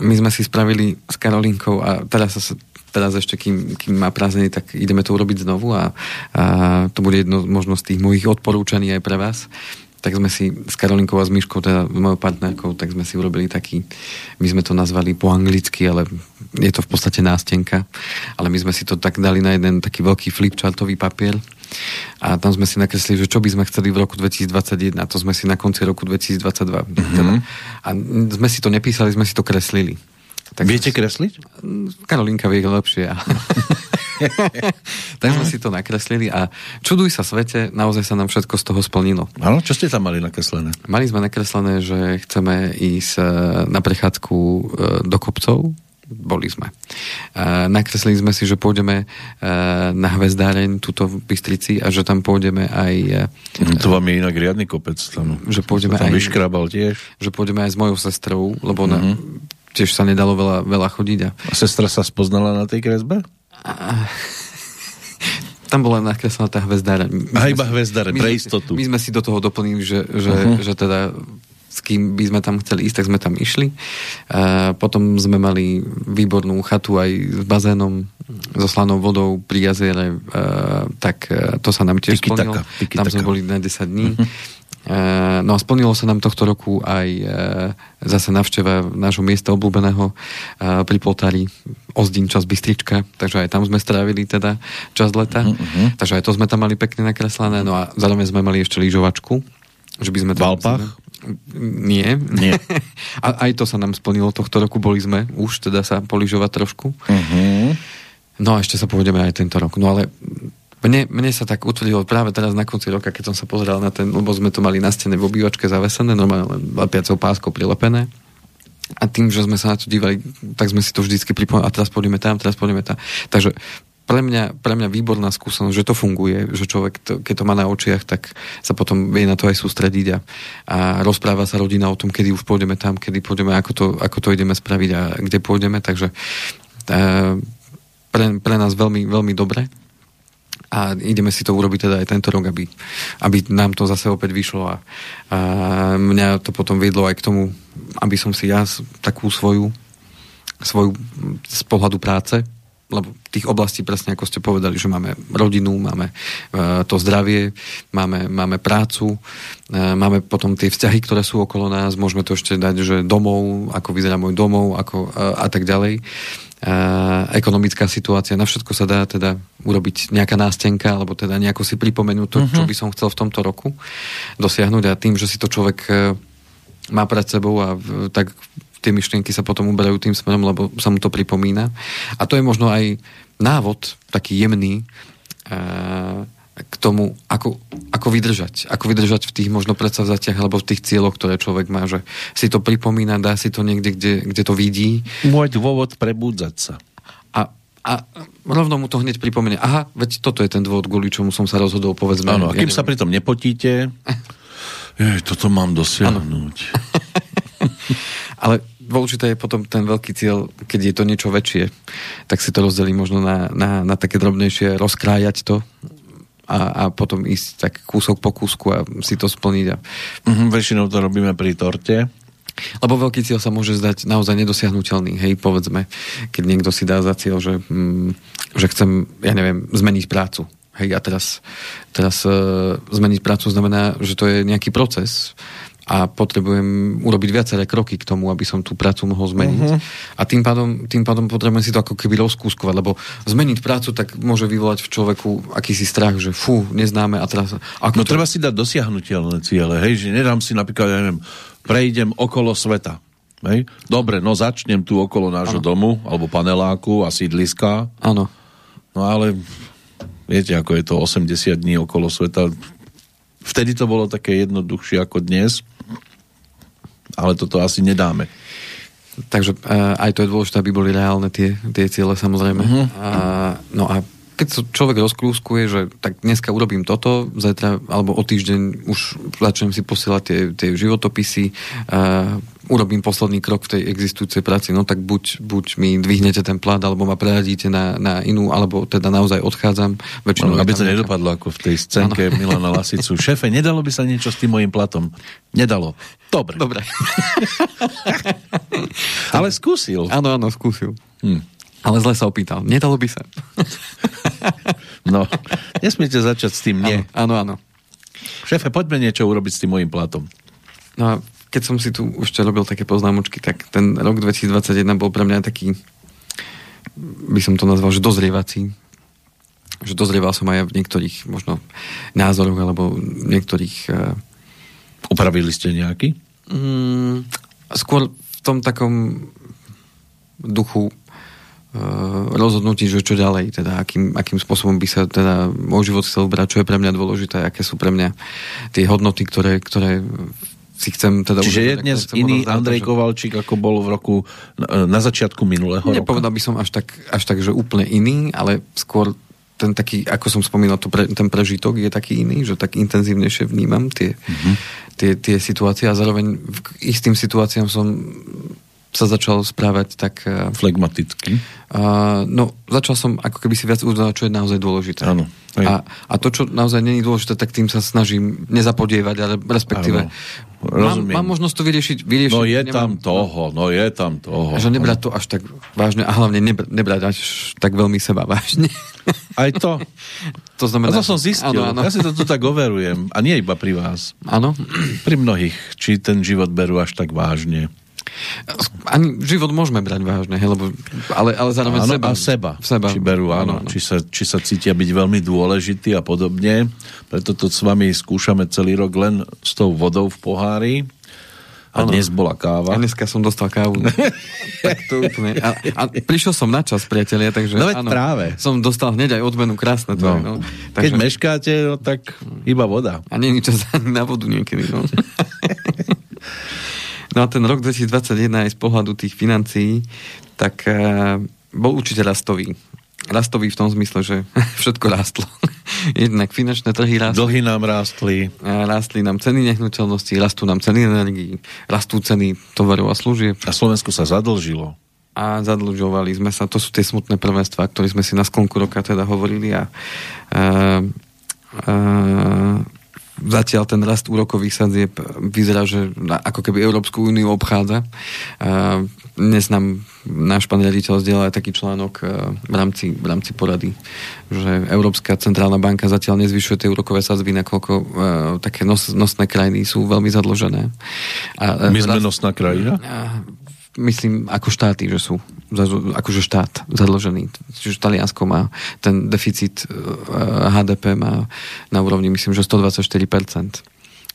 my sme si spravili s Karolinkou a teraz teraz ešte, kým, kým má prázdniny, tak ideme to urobiť znovu a, a to bude jedno možno z tých mojich odporúčaní aj pre vás tak sme si s Karolinkou a s Myškou, teda mojou partnerkou, tak sme si urobili taký, my sme to nazvali po anglicky, ale je to v podstate nástenka, ale my sme si to tak dali na jeden taký veľký flipchartový papier a tam sme si nakreslili, že čo by sme chceli v roku 2021 a to sme si na konci roku 2022 mm-hmm. teda. a sme si to nepísali, sme si to kreslili. Tak Viete kresliť? Karolinka vie lepšie. (laughs) tak sme si to nakreslili a čuduj sa svete, naozaj sa nám všetko z toho splnilo. Áno, čo ste tam mali nakreslené? Mali sme nakreslené, že chceme ísť e, na prechádzku e, do kopcov, boli sme. Uh, nakreslili sme si, že pôjdeme na hvezdáreň tuto v Bystrici a že tam pôjdeme aj... Uh, to vám je inak riadny kopec tam. Že pôjdeme tam aj... vyškrabal tiež. Že pôjdeme aj s mojou sestrou, lebo mm-hmm. na, tiež sa nedalo veľa, veľa chodiť. A... a sestra sa spoznala na tej kresbe? A... Tam bola nakreslená tá hvezdára. A iba hvezdára, pre istotu. My sme si do toho doplnili, že, že, uh-huh. že teda s kým by sme tam chceli ísť, tak sme tam išli. A potom sme mali výbornú chatu aj s bazénom, so slanou vodou pri jazere, tak e, to sa nám tiež tiki splnilo. Tam sme boli na 10 dní. Uh-huh. No a splnilo sa nám tohto roku aj e, zase navšteva nášho miesta obľúbeného e, pri Poltári Ozdín, čas Bystrička, takže aj tam sme strávili teda čas leta, uh-huh. takže aj to sme tam mali pekne nakreslené, no a zároveň sme mali ešte lyžovačku, Že by sme v Alpách? Nie. Nie. (laughs) A aj to sa nám splnilo tohto roku, boli sme už teda sa poližovať trošku. Uh-huh. No a ešte sa pôjdeme aj tento rok. No ale mne, mne sa tak utvrdilo práve teraz na konci roka, keď som sa pozeral na ten, lebo sme to mali na stene v obývačke zavesené, normálne lepiacou páskou prilepené. A tým, že sme sa na to dívali, tak sme si to vždycky pripomínali, a teraz pôjdeme tam, teraz pôjdeme tam. Takže pre mňa, pre mňa výborná skúsenosť, že to funguje, že človek, to, keď to má na očiach, tak sa potom vie na to aj sústrediť a, a rozpráva sa rodina o tom, kedy už pôjdeme tam, kedy pôjdeme, ako to, ako to ideme spraviť a kde pôjdeme, takže uh, pre, pre nás veľmi, veľmi dobre a ideme si to urobiť teda aj tento rok, aby, aby nám to zase opäť vyšlo a, a mňa to potom viedlo aj k tomu, aby som si ja takú svoju svoju z pohľadu práce lebo tých oblastí presne ako ste povedali, že máme rodinu, máme uh, to zdravie, máme, máme prácu, uh, máme potom tie vzťahy, ktoré sú okolo nás, môžeme to ešte dať, že domov, ako vyzerá môj domov ako, uh, a tak ďalej. Uh, ekonomická situácia, na všetko sa dá teda urobiť nejaká nástenka, alebo teda nejako si pripomenúť to, uh-huh. čo by som chcel v tomto roku dosiahnuť a tým, že si to človek má pred sebou a tak tie myšlienky sa potom uberajú tým smerom, lebo sa mu to pripomína. A to je možno aj návod, taký jemný, uh, k tomu, ako, ako vydržať. Ako vydržať v tých možno predsavzatiach alebo v tých cieľoch, ktoré človek má, že si to pripomína, dá si to niekde, kde, kde to vidí. Môj dôvod prebúdzať sa. A, a rovno mu to hneď pripomenie. Aha, veď toto je ten dôvod, kvôli čomu som sa rozhodol, povedzme. Áno, a kým ja sa pri tom nepotíte, (laughs) jej, toto mám dosiahnuť. Ale dôležité je potom ten veľký cieľ, keď je to niečo väčšie, tak si to rozdelí možno na, na, na také drobnejšie, rozkrájať to a, a potom ísť tak kúsok po kúsku a si to splniť. A... Mm-hmm, väčšinou to robíme pri torte. Lebo veľký cieľ sa môže zdať naozaj nedosiahnutelný. Hej, povedzme, keď niekto si dá za cieľ, že, mm, že chcem, ja neviem, zmeniť prácu. Hej, a teraz, teraz uh, zmeniť prácu znamená, že to je nejaký proces a potrebujem urobiť viaceré kroky k tomu, aby som tú prácu mohol zmeniť. Uh-huh. A tým pádom, tým pádom potrebujem si to ako keby rozkúskovať, lebo zmeniť prácu tak môže vyvolať v človeku akýsi strach, že fú, neznáme a teraz... Ako no to... treba si dať dosiahnutelné ciele, hej, že nedám si napríklad, ja neviem, prejdem okolo sveta. Hej? Dobre, no začnem tu okolo nášho ano. domu, alebo paneláku a sídliska. Áno. No ale viete, ako je to 80 dní okolo sveta. Vtedy to bolo také jednoduchšie ako dnes ale toto asi nedáme. Takže uh, aj to je dôležité, aby boli reálne tie, tie ciele samozrejme. Uh-huh. A, no a keď sa človek rozklúskuje, že tak dneska urobím toto, zajtra alebo o týždeň už začnem si posielať tie, tie životopisy, uh, urobím posledný krok v tej existujúcej práci, no tak buď, buď mi dvihnete ten plát, alebo ma preradíte na, na inú, alebo teda naozaj odchádzam. Väčšinou no, aby to nedopadlo ako v tej scénke ano. Milana Lasicu. (laughs) Šéfe, nedalo by sa niečo s tým mojim platom? Nedalo. Dobre. Dobre. (laughs) Ale skúsil. Áno, áno, skúsil. Hm. Ale zle sa opýtal. Nedalo by sa. (laughs) (laughs) no, nesmiete začať s tým nie. Áno, áno. Šéfe, poďme niečo urobiť s tým mojim platom. No a keď som si tu ešte robil také poznámočky, tak ten rok 2021 bol pre mňa taký, by som to nazval, že dozrievací. Že dozrieval som aj v niektorých možno názoroch alebo niektorých... Uh... Upravili ste nejaký? Mm, skôr v tom takom duchu rozhodnutí, že čo ďalej, teda akým, akým spôsobom by sa teda môj život chcel brať, čo je pre mňa dôležité, aké sú pre mňa tie hodnoty, ktoré, ktoré si chcem teda... Čiže je dnes iný rozdať, Andrej že... Kovalčík, ako bol v roku na, začiatku minulého roka? Nepovedal by som až tak, až tak, že úplne iný, ale skôr ten taký, ako som spomínal, to pre, ten prežitok je taký iný, že tak intenzívnejšie vnímam tie, mm-hmm. tie, tie situácie a zároveň k istým situáciám som sa začal správať tak... Eh, Flegmaticky? Uh, no, začal som ako keby si viac uznávať, čo je naozaj dôležité. Áno. A, a to, čo naozaj není dôležité, tak tým sa snažím nezapodievať, ale respektíve... Mám, mám možnosť to vyriešiť. vyriešiť no je nemám, tam toho, no je tam toho. Že nebrať to až tak vážne a hlavne nebr- nebrať až tak veľmi seba vážne. Aj to. (laughs) to znamená... A to som zistil. Áno, áno. Ja si to tu tak overujem. A nie iba pri vás. Áno. Pri mnohých. Či ten život berú až tak vážne. Ani život môžeme brať vážne, he, lebo, ale, ale zároveň áno, seba. A seba. seba. Či berú, áno. áno, áno. Či, sa, či sa cítia byť veľmi dôležitý a podobne. Preto to s vami skúšame celý rok len s tou vodou v pohári. A ano. dnes bola káva. A dneska som dostal kávu. (laughs) tak to úplne. A, a prišiel som na čas, priatelia, takže no áno, práve. som dostal hneď aj odmenu krásne. To, no. no. Takže... Keď meškáte, no, tak iba voda. A je čas ani na vodu niekedy. No. (laughs) no a ten rok 2021 aj z pohľadu tých financií, tak uh, bol určite rastový rastový v tom zmysle, že (laughs) všetko rástlo. (laughs) Jednak finančné trhy rástli. Dlhy nám rástli. Rástli nám ceny nehnuteľností, rastú nám ceny energií, rastú ceny tovarov a služieb. A Slovensko sa zadlžilo. A zadlžovali sme sa. To sú tie smutné prvenstva, ktoré sme si na sklonku roka teda hovorili a, a, a zatiaľ ten rast úrokových sadzieb vyzerá, že ako keby Európsku úniu obchádza. Dnes nám náš pán riaditeľ zdieľa aj taký článok e, v rámci, v rámci porady, že Európska centrálna banka zatiaľ nezvyšuje tie úrokové sadzby, nakoľko uh, také nos, nosné krajiny sú veľmi zadložené. A, My sme rast, nosná krajina? A, myslím, ako štáty, že sú akože štát zadložený. Čiže Taliansko má ten deficit HDP má na úrovni, myslím, že 124%.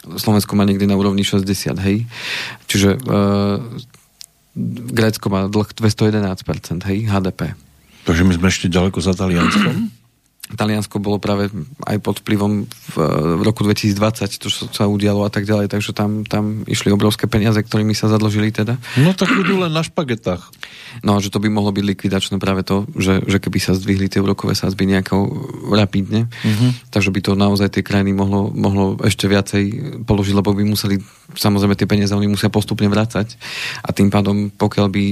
Slovensko má niekde na úrovni 60, hej. Čiže uh, Grécko má dlh 211%, hej, HDP. Takže my sme ešte ďaleko za Talianskom? (clears throat) Taliansko bolo práve aj pod vplyvom v, v roku 2020, to sa udialo a tak ďalej, takže tam, tam išli obrovské peniaze, ktorými sa zadložili teda. No tak budú len na špagetách. No, že to by mohlo byť likvidačné práve to, že, že keby sa zdvihli tie úrokové sázby nejako rapidne, uh-huh. takže by to naozaj tie krajiny mohlo, mohlo ešte viacej položiť, lebo by museli, samozrejme tie peniaze oni musia postupne vrácať a tým pádom, pokiaľ by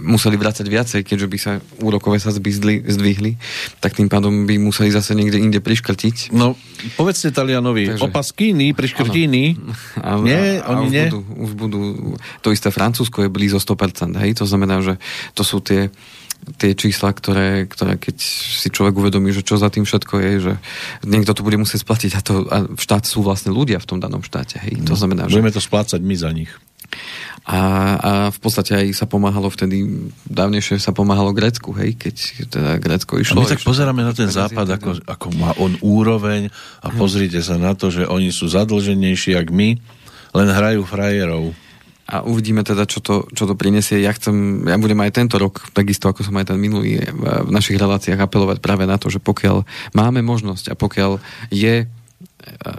museli vrácať viacej, keďže by sa úrokové sazby zdvihli, tak tým pádom by museli zase niekde inde priškrtiť. No, povedzte Talianovi, Takže, opaskýny, priškrtíny. Nie, a, oni už nie. Budú, už budú, to isté Francúzsko je blízo 100%, hej? To znamená, že to sú tie tie čísla, ktoré, ktoré keď si človek uvedomí, že čo za tým všetko je, že niekto to bude musieť splatiť a, to, a štát sú vlastne ľudia v tom danom štáte. Hej. To no, znamená, budeme že... to splácať my za nich. A, a v podstate aj sa pomáhalo vtedy, dávnejšie sa pomáhalo Grécku, hej, keď teda Grécko išlo. A my tak pozeráme na ten západ, ako, ako má on úroveň a pozrite sa na to, že oni sú zadlženejší, jak my, len hrajú frajerov a uvidíme teda, čo to, čo to prinesie. Ja chcem, ja budem aj tento rok, takisto ako som aj ten minulý, v našich reláciách apelovať práve na to, že pokiaľ máme možnosť a pokiaľ je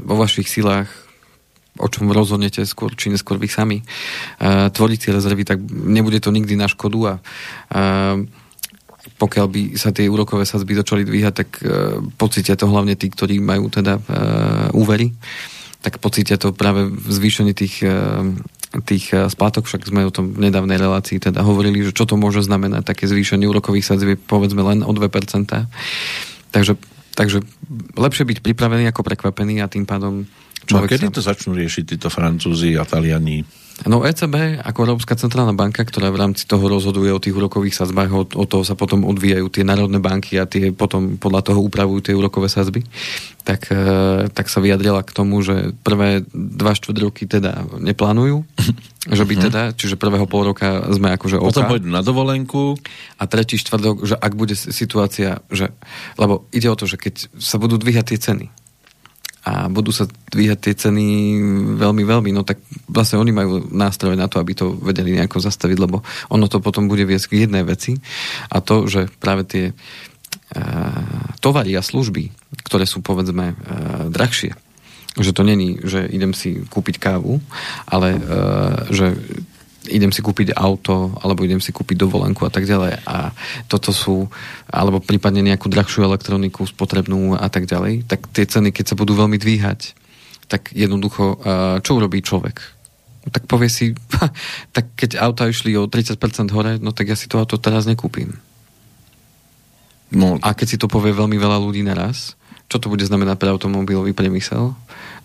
vo vašich silách o čom rozhodnete skôr či neskôr vy sami, uh, tvoriť si rezervy, tak nebude to nikdy na škodu a uh, pokiaľ by sa tie úrokové sazby začali dvíhať, tak uh, pocítia to hlavne tí, ktorí majú teda uh, úvery, tak pocítia to práve v zvýšení tých uh, tých splátok, však sme o tom v nedávnej relácii teda hovorili, že čo to môže znamenať, také zvýšenie úrokových sadzieb povedzme len o 2%. Takže, takže lepšie byť pripravený ako prekvapený a tým pádom No a kedy sa... to začnú riešiť títo Francúzi a Taliani? No ECB ako Európska centrálna banka, ktorá v rámci toho rozhoduje o tých úrokových sadzbách, od, od toho sa potom odvíjajú tie národné banky a tie potom podľa toho upravujú tie úrokové sadzby, tak, e, tak sa vyjadrila k tomu, že prvé dva štvrt roky teda neplánujú, (laughs) že by mhm. teda, čiže prvého pol roka sme akože oka. Potom pôjdu na dovolenku. A tretí štvrtok, že ak bude situácia, že, lebo ide o to, že keď sa budú dvíhať tie ceny, a budú sa dvíhať tie ceny veľmi, veľmi, no tak vlastne oni majú nástroje na to, aby to vedeli nejako zastaviť, lebo ono to potom bude viesť k jednej veci a to, že práve tie uh, tovary a služby, ktoré sú povedzme uh, drahšie, že to není, že idem si kúpiť kávu, ale uh, že idem si kúpiť auto, alebo idem si kúpiť dovolenku a tak ďalej. A toto sú, alebo prípadne nejakú drahšiu elektroniku spotrebnú a tak ďalej, tak tie ceny, keď sa budú veľmi dvíhať, tak jednoducho, čo urobí človek? Tak povie si, (laughs) tak keď auta išli o 30% hore, no tak ja si to auto teraz nekúpim. No. A keď si to povie veľmi veľa ľudí naraz, čo to bude znamenať pre automobilový priemysel?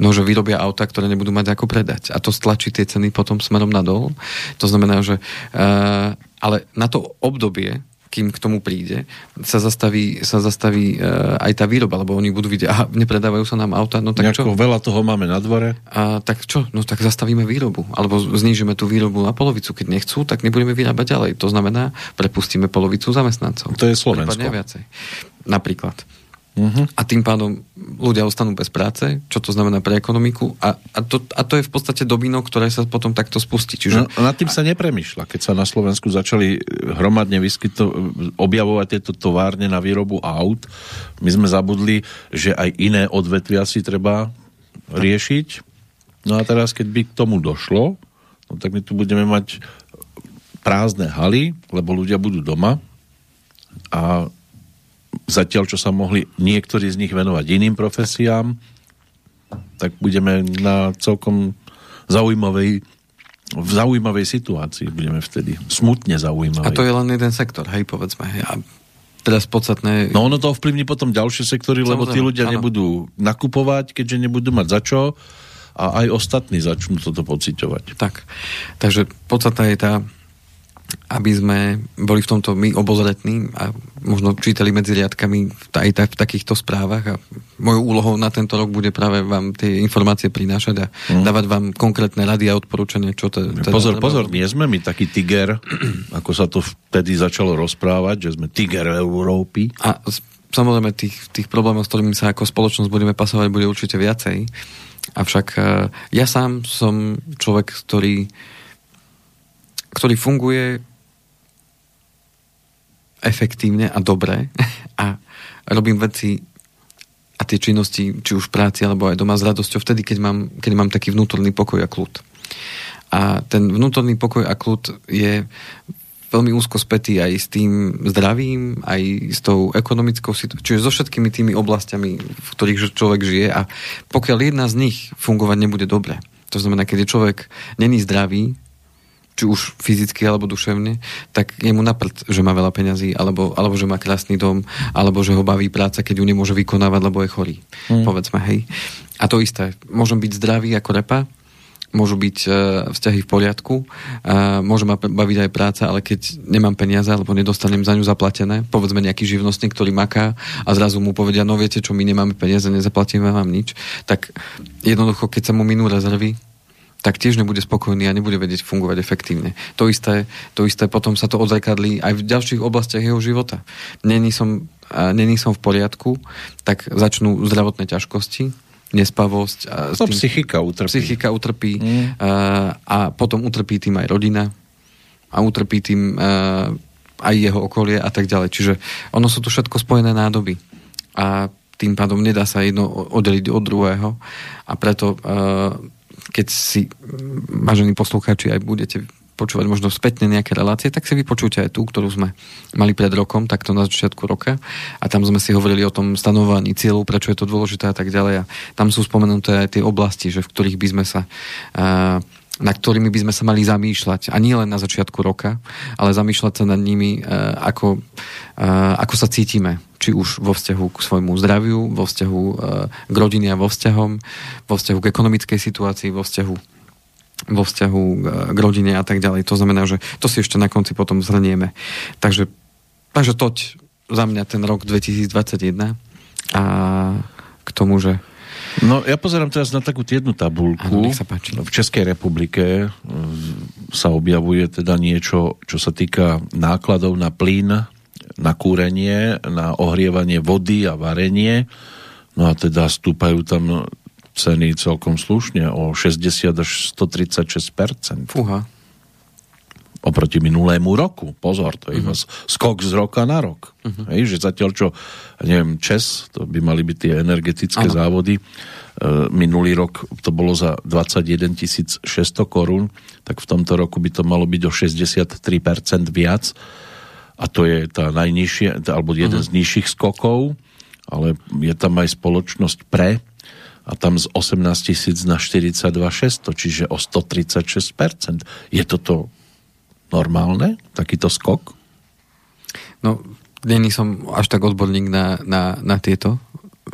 No, že vyrobia auta, ktoré nebudú mať ako predať. A to stlačí tie ceny potom smerom nadol. To znamená, že... Uh, ale na to obdobie, kým k tomu príde, sa zastaví, sa zastaví uh, aj tá výroba, lebo oni budú vidieť, aha, nepredávajú sa nám auta, no tak Nejako čo? veľa toho máme na dvore. A tak čo? No tak zastavíme výrobu. Alebo znížime tú výrobu na polovicu. Keď nechcú, tak nebudeme vyrábať ďalej. To znamená, prepustíme polovicu zamestnancov. To je Slovensko. viacej. Napríklad. Uh-huh. A tým pádom ľudia ostanú bez práce, čo to znamená pre ekonomiku. A, a, to, a to je v podstate dobino, ktoré sa potom takto spustí. Čiže... No, nad tým sa nepremýšľa. Keď sa na Slovensku začali hromadne vyskyto, objavovať tieto továrne na výrobu aut, my sme zabudli, že aj iné odvetvia si treba riešiť. No a teraz, keď by k tomu došlo, no tak my tu budeme mať prázdne haly, lebo ľudia budú doma a zatiaľ, čo sa mohli niektorí z nich venovať iným profesiám, tak budeme na celkom zaujímavej v zaujímavej situácii budeme vtedy. Smutne zaujímavej. A to je len jeden sektor, hej, povedzme. A teraz podstatné... No ono to ovplyvní potom ďalšie sektory, Samozrejme, lebo tí ľudia áno. nebudú nakupovať, keďže nebudú mať za čo a aj ostatní začnú toto pociťovať. Tak, takže podstatná je tá aby sme boli v tomto my obozretní a možno čítali medzi riadkami aj tak v takýchto správach a mojou úlohou na tento rok bude práve vám tie informácie prinášať a mm. dávať vám konkrétne rady a odporúčania, čo to teda Pozor, pozor, nie sme my taký tiger, (clears throat) ako sa to vtedy začalo rozprávať, že sme tiger Európy. A samozrejme tých, tých problémov, s ktorými sa ako spoločnosť budeme pasovať, bude určite viacej. Avšak e, ja sám som človek, ktorý ktorý funguje efektívne a dobre (laughs) a robím veci a tie činnosti, či už v práci alebo aj doma s radosťou vtedy, keď mám, keď mám taký vnútorný pokoj a kľud. A ten vnútorný pokoj a kľud je veľmi úzko spätý aj s tým zdravím, aj s tou ekonomickou situáciou, čiže so všetkými tými oblastiami, v ktorých človek žije a pokiaľ jedna z nich fungovať nebude dobre, to znamená, keď je človek není zdravý, či už fyzicky alebo duševne, tak je mu naprd, že má veľa peňazí, alebo, alebo že má krásny dom, alebo že ho baví práca, keď ju nemôže vykonávať, lebo je chorý. Mm. Povedzme, hej. A to isté. Môžem byť zdravý ako repa, môžu byť uh, vzťahy v poriadku, uh, môže ma baviť aj práca, ale keď nemám peniaze alebo nedostanem za ňu zaplatené, povedzme nejaký živnostník, ktorý maká a zrazu mu povedia, no viete čo, my nemáme peniaze, nezaplatíme vám nič, tak jednoducho, keď sa mu minú rezervy, tak tiež nebude spokojný a nebude vedieť fungovať efektívne. To isté, to isté potom sa to odzrkadlí aj v ďalších oblastiach jeho života. Není som, není som v poriadku, tak začnú zdravotné ťažkosti, nespavosť. A to tým, psychika utrpí. Psychika utrpí mm. a, a potom utrpí tým aj rodina a utrpí tým a, aj jeho okolie a tak ďalej. Čiže ono sú to všetko spojené nádoby. A tým pádom nedá sa jedno oddeliť od druhého a preto keď si, vážení poslucháči, aj budete počúvať možno spätne nejaké relácie, tak si vypočujte aj tú, ktorú sme mali pred rokom, takto na začiatku roka. A tam sme si hovorili o tom stanovaní cieľov, prečo je to dôležité a tak ďalej. A tam sú spomenuté aj tie oblasti, že v ktorých by sme sa uh, na ktorými by sme sa mali zamýšľať. A nie len na začiatku roka, ale zamýšľať sa nad nimi, ako, ako sa cítime. Či už vo vzťahu k svojmu zdraviu, vo vzťahu k rodine a vo vzťahom, vo vzťahu k ekonomickej situácii, vo vzťahu vo vzťahu k rodine a tak ďalej. To znamená, že to si ešte na konci potom zhrnieme. Takže, takže toť za mňa ten rok 2021 a k tomu, že No ja pozerám teraz na takú jednu tabulku. Ano, sa páči. V Českej republike mm, sa objavuje teda niečo, čo sa týka nákladov na plyn, na kúrenie, na ohrievanie vody a varenie. No a teda stúpajú tam ceny celkom slušne o 60 až 136 Fúha oproti minulému roku. Pozor, to je uh-huh. skok z roka na rok. Uh-huh. Hej, že zatiaľ čo, neviem, Čes, to by mali byť tie energetické ano. závody, e, minulý rok to bolo za 21 600 korún, tak v tomto roku by to malo byť o 63% viac a to je tá najnižšie, alebo jeden uh-huh. z nižších skokov, ale je tam aj spoločnosť pre a tam z 18 tisíc na 42 600, čiže o 136%. Je toto normálne, takýto skok? No, není som až tak odborník na, na, na tieto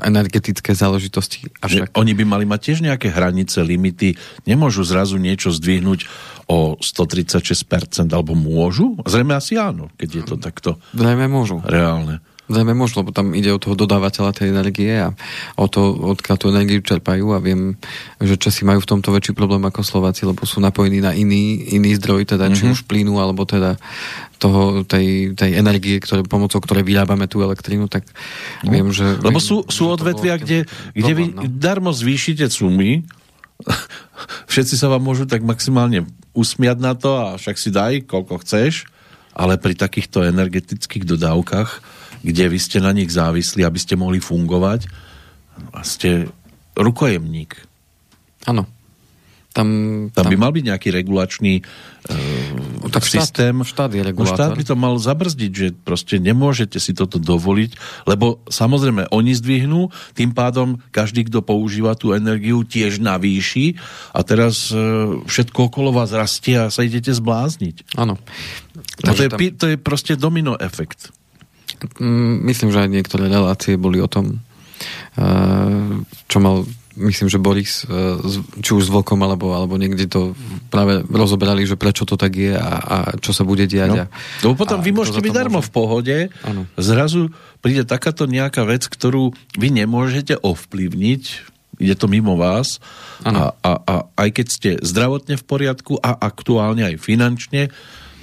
energetické záležitosti. Avšak... Oni by mali mať tiež nejaké hranice, limity. Nemôžu zrazu niečo zdvihnúť o 136% alebo môžu? Zrejme asi áno, keď je to takto Zrejme môžu. reálne. Zrejme môžu, lebo tam ide o toho dodávateľa tej energie a o to, odkiaľ tú energiu čerpajú a viem, že Česi majú v tomto väčší problém ako Slováci, lebo sú napojení na iný, iný zdroj, teda mm-hmm. či mhm. už plynu, alebo teda toho, tej, tej energie, ktoré, pomocou ktorej vyrábame tú elektrínu, tak no. viem, že... Lebo sú, sú odvetvia, kde, kde vy no. darmo zvýšite sumy, (laughs) všetci sa vám môžu tak maximálne usmiať na to a však si daj, koľko chceš, ale pri takýchto energetických dodávkach kde vy ste na nich závislí, aby ste mohli fungovať a ste rukojemník. Áno. Tam, tam, tam by mal byť nejaký regulačný uh, tak systém. Štát, štát je regulátor. No štát by to mal zabrzdiť, že proste nemôžete si toto dovoliť, lebo samozrejme oni zdvihnú, tým pádom každý, kto používa tú energiu, tiež navýši a teraz uh, všetko okolo vás rastie a sa idete zblázniť. Áno. No to, je, tam... to je proste domino efekt. Mm, myslím, že aj niektoré relácie boli o tom, eh, čo mal myslím, že Boris, eh, či už s Vlkom, alebo, alebo niekde to práve rozobrali, že prečo to tak je a, a čo sa bude diať. No. A, Lebo potom a vy môžete byť darmo môže... v pohode, ano. zrazu príde takáto nejaká vec, ktorú vy nemôžete ovplyvniť, ide to mimo vás a, a, a aj keď ste zdravotne v poriadku a aktuálne aj finančne,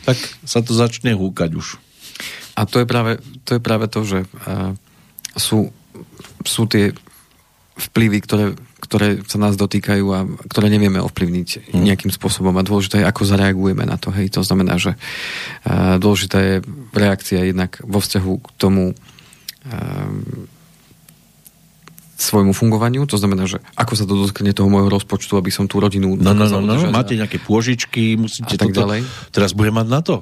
tak sa to začne húkať už. A to je práve to, je práve to že uh, sú, sú tie vplyvy, ktoré, ktoré sa nás dotýkajú a ktoré nevieme ovplyvniť mm. nejakým spôsobom a dôležité je, ako zareagujeme na to. Hej. To znamená, že uh, dôležitá je reakcia jednak vo vzťahu k tomu uh, svojmu fungovaniu, to znamená, že ako sa to dotkne toho môjho rozpočtu, aby som tú rodinu... No, no, no, no. máte nejaké pôžičky, musíte a tak toto... Ďalej. Teraz bude mať na to.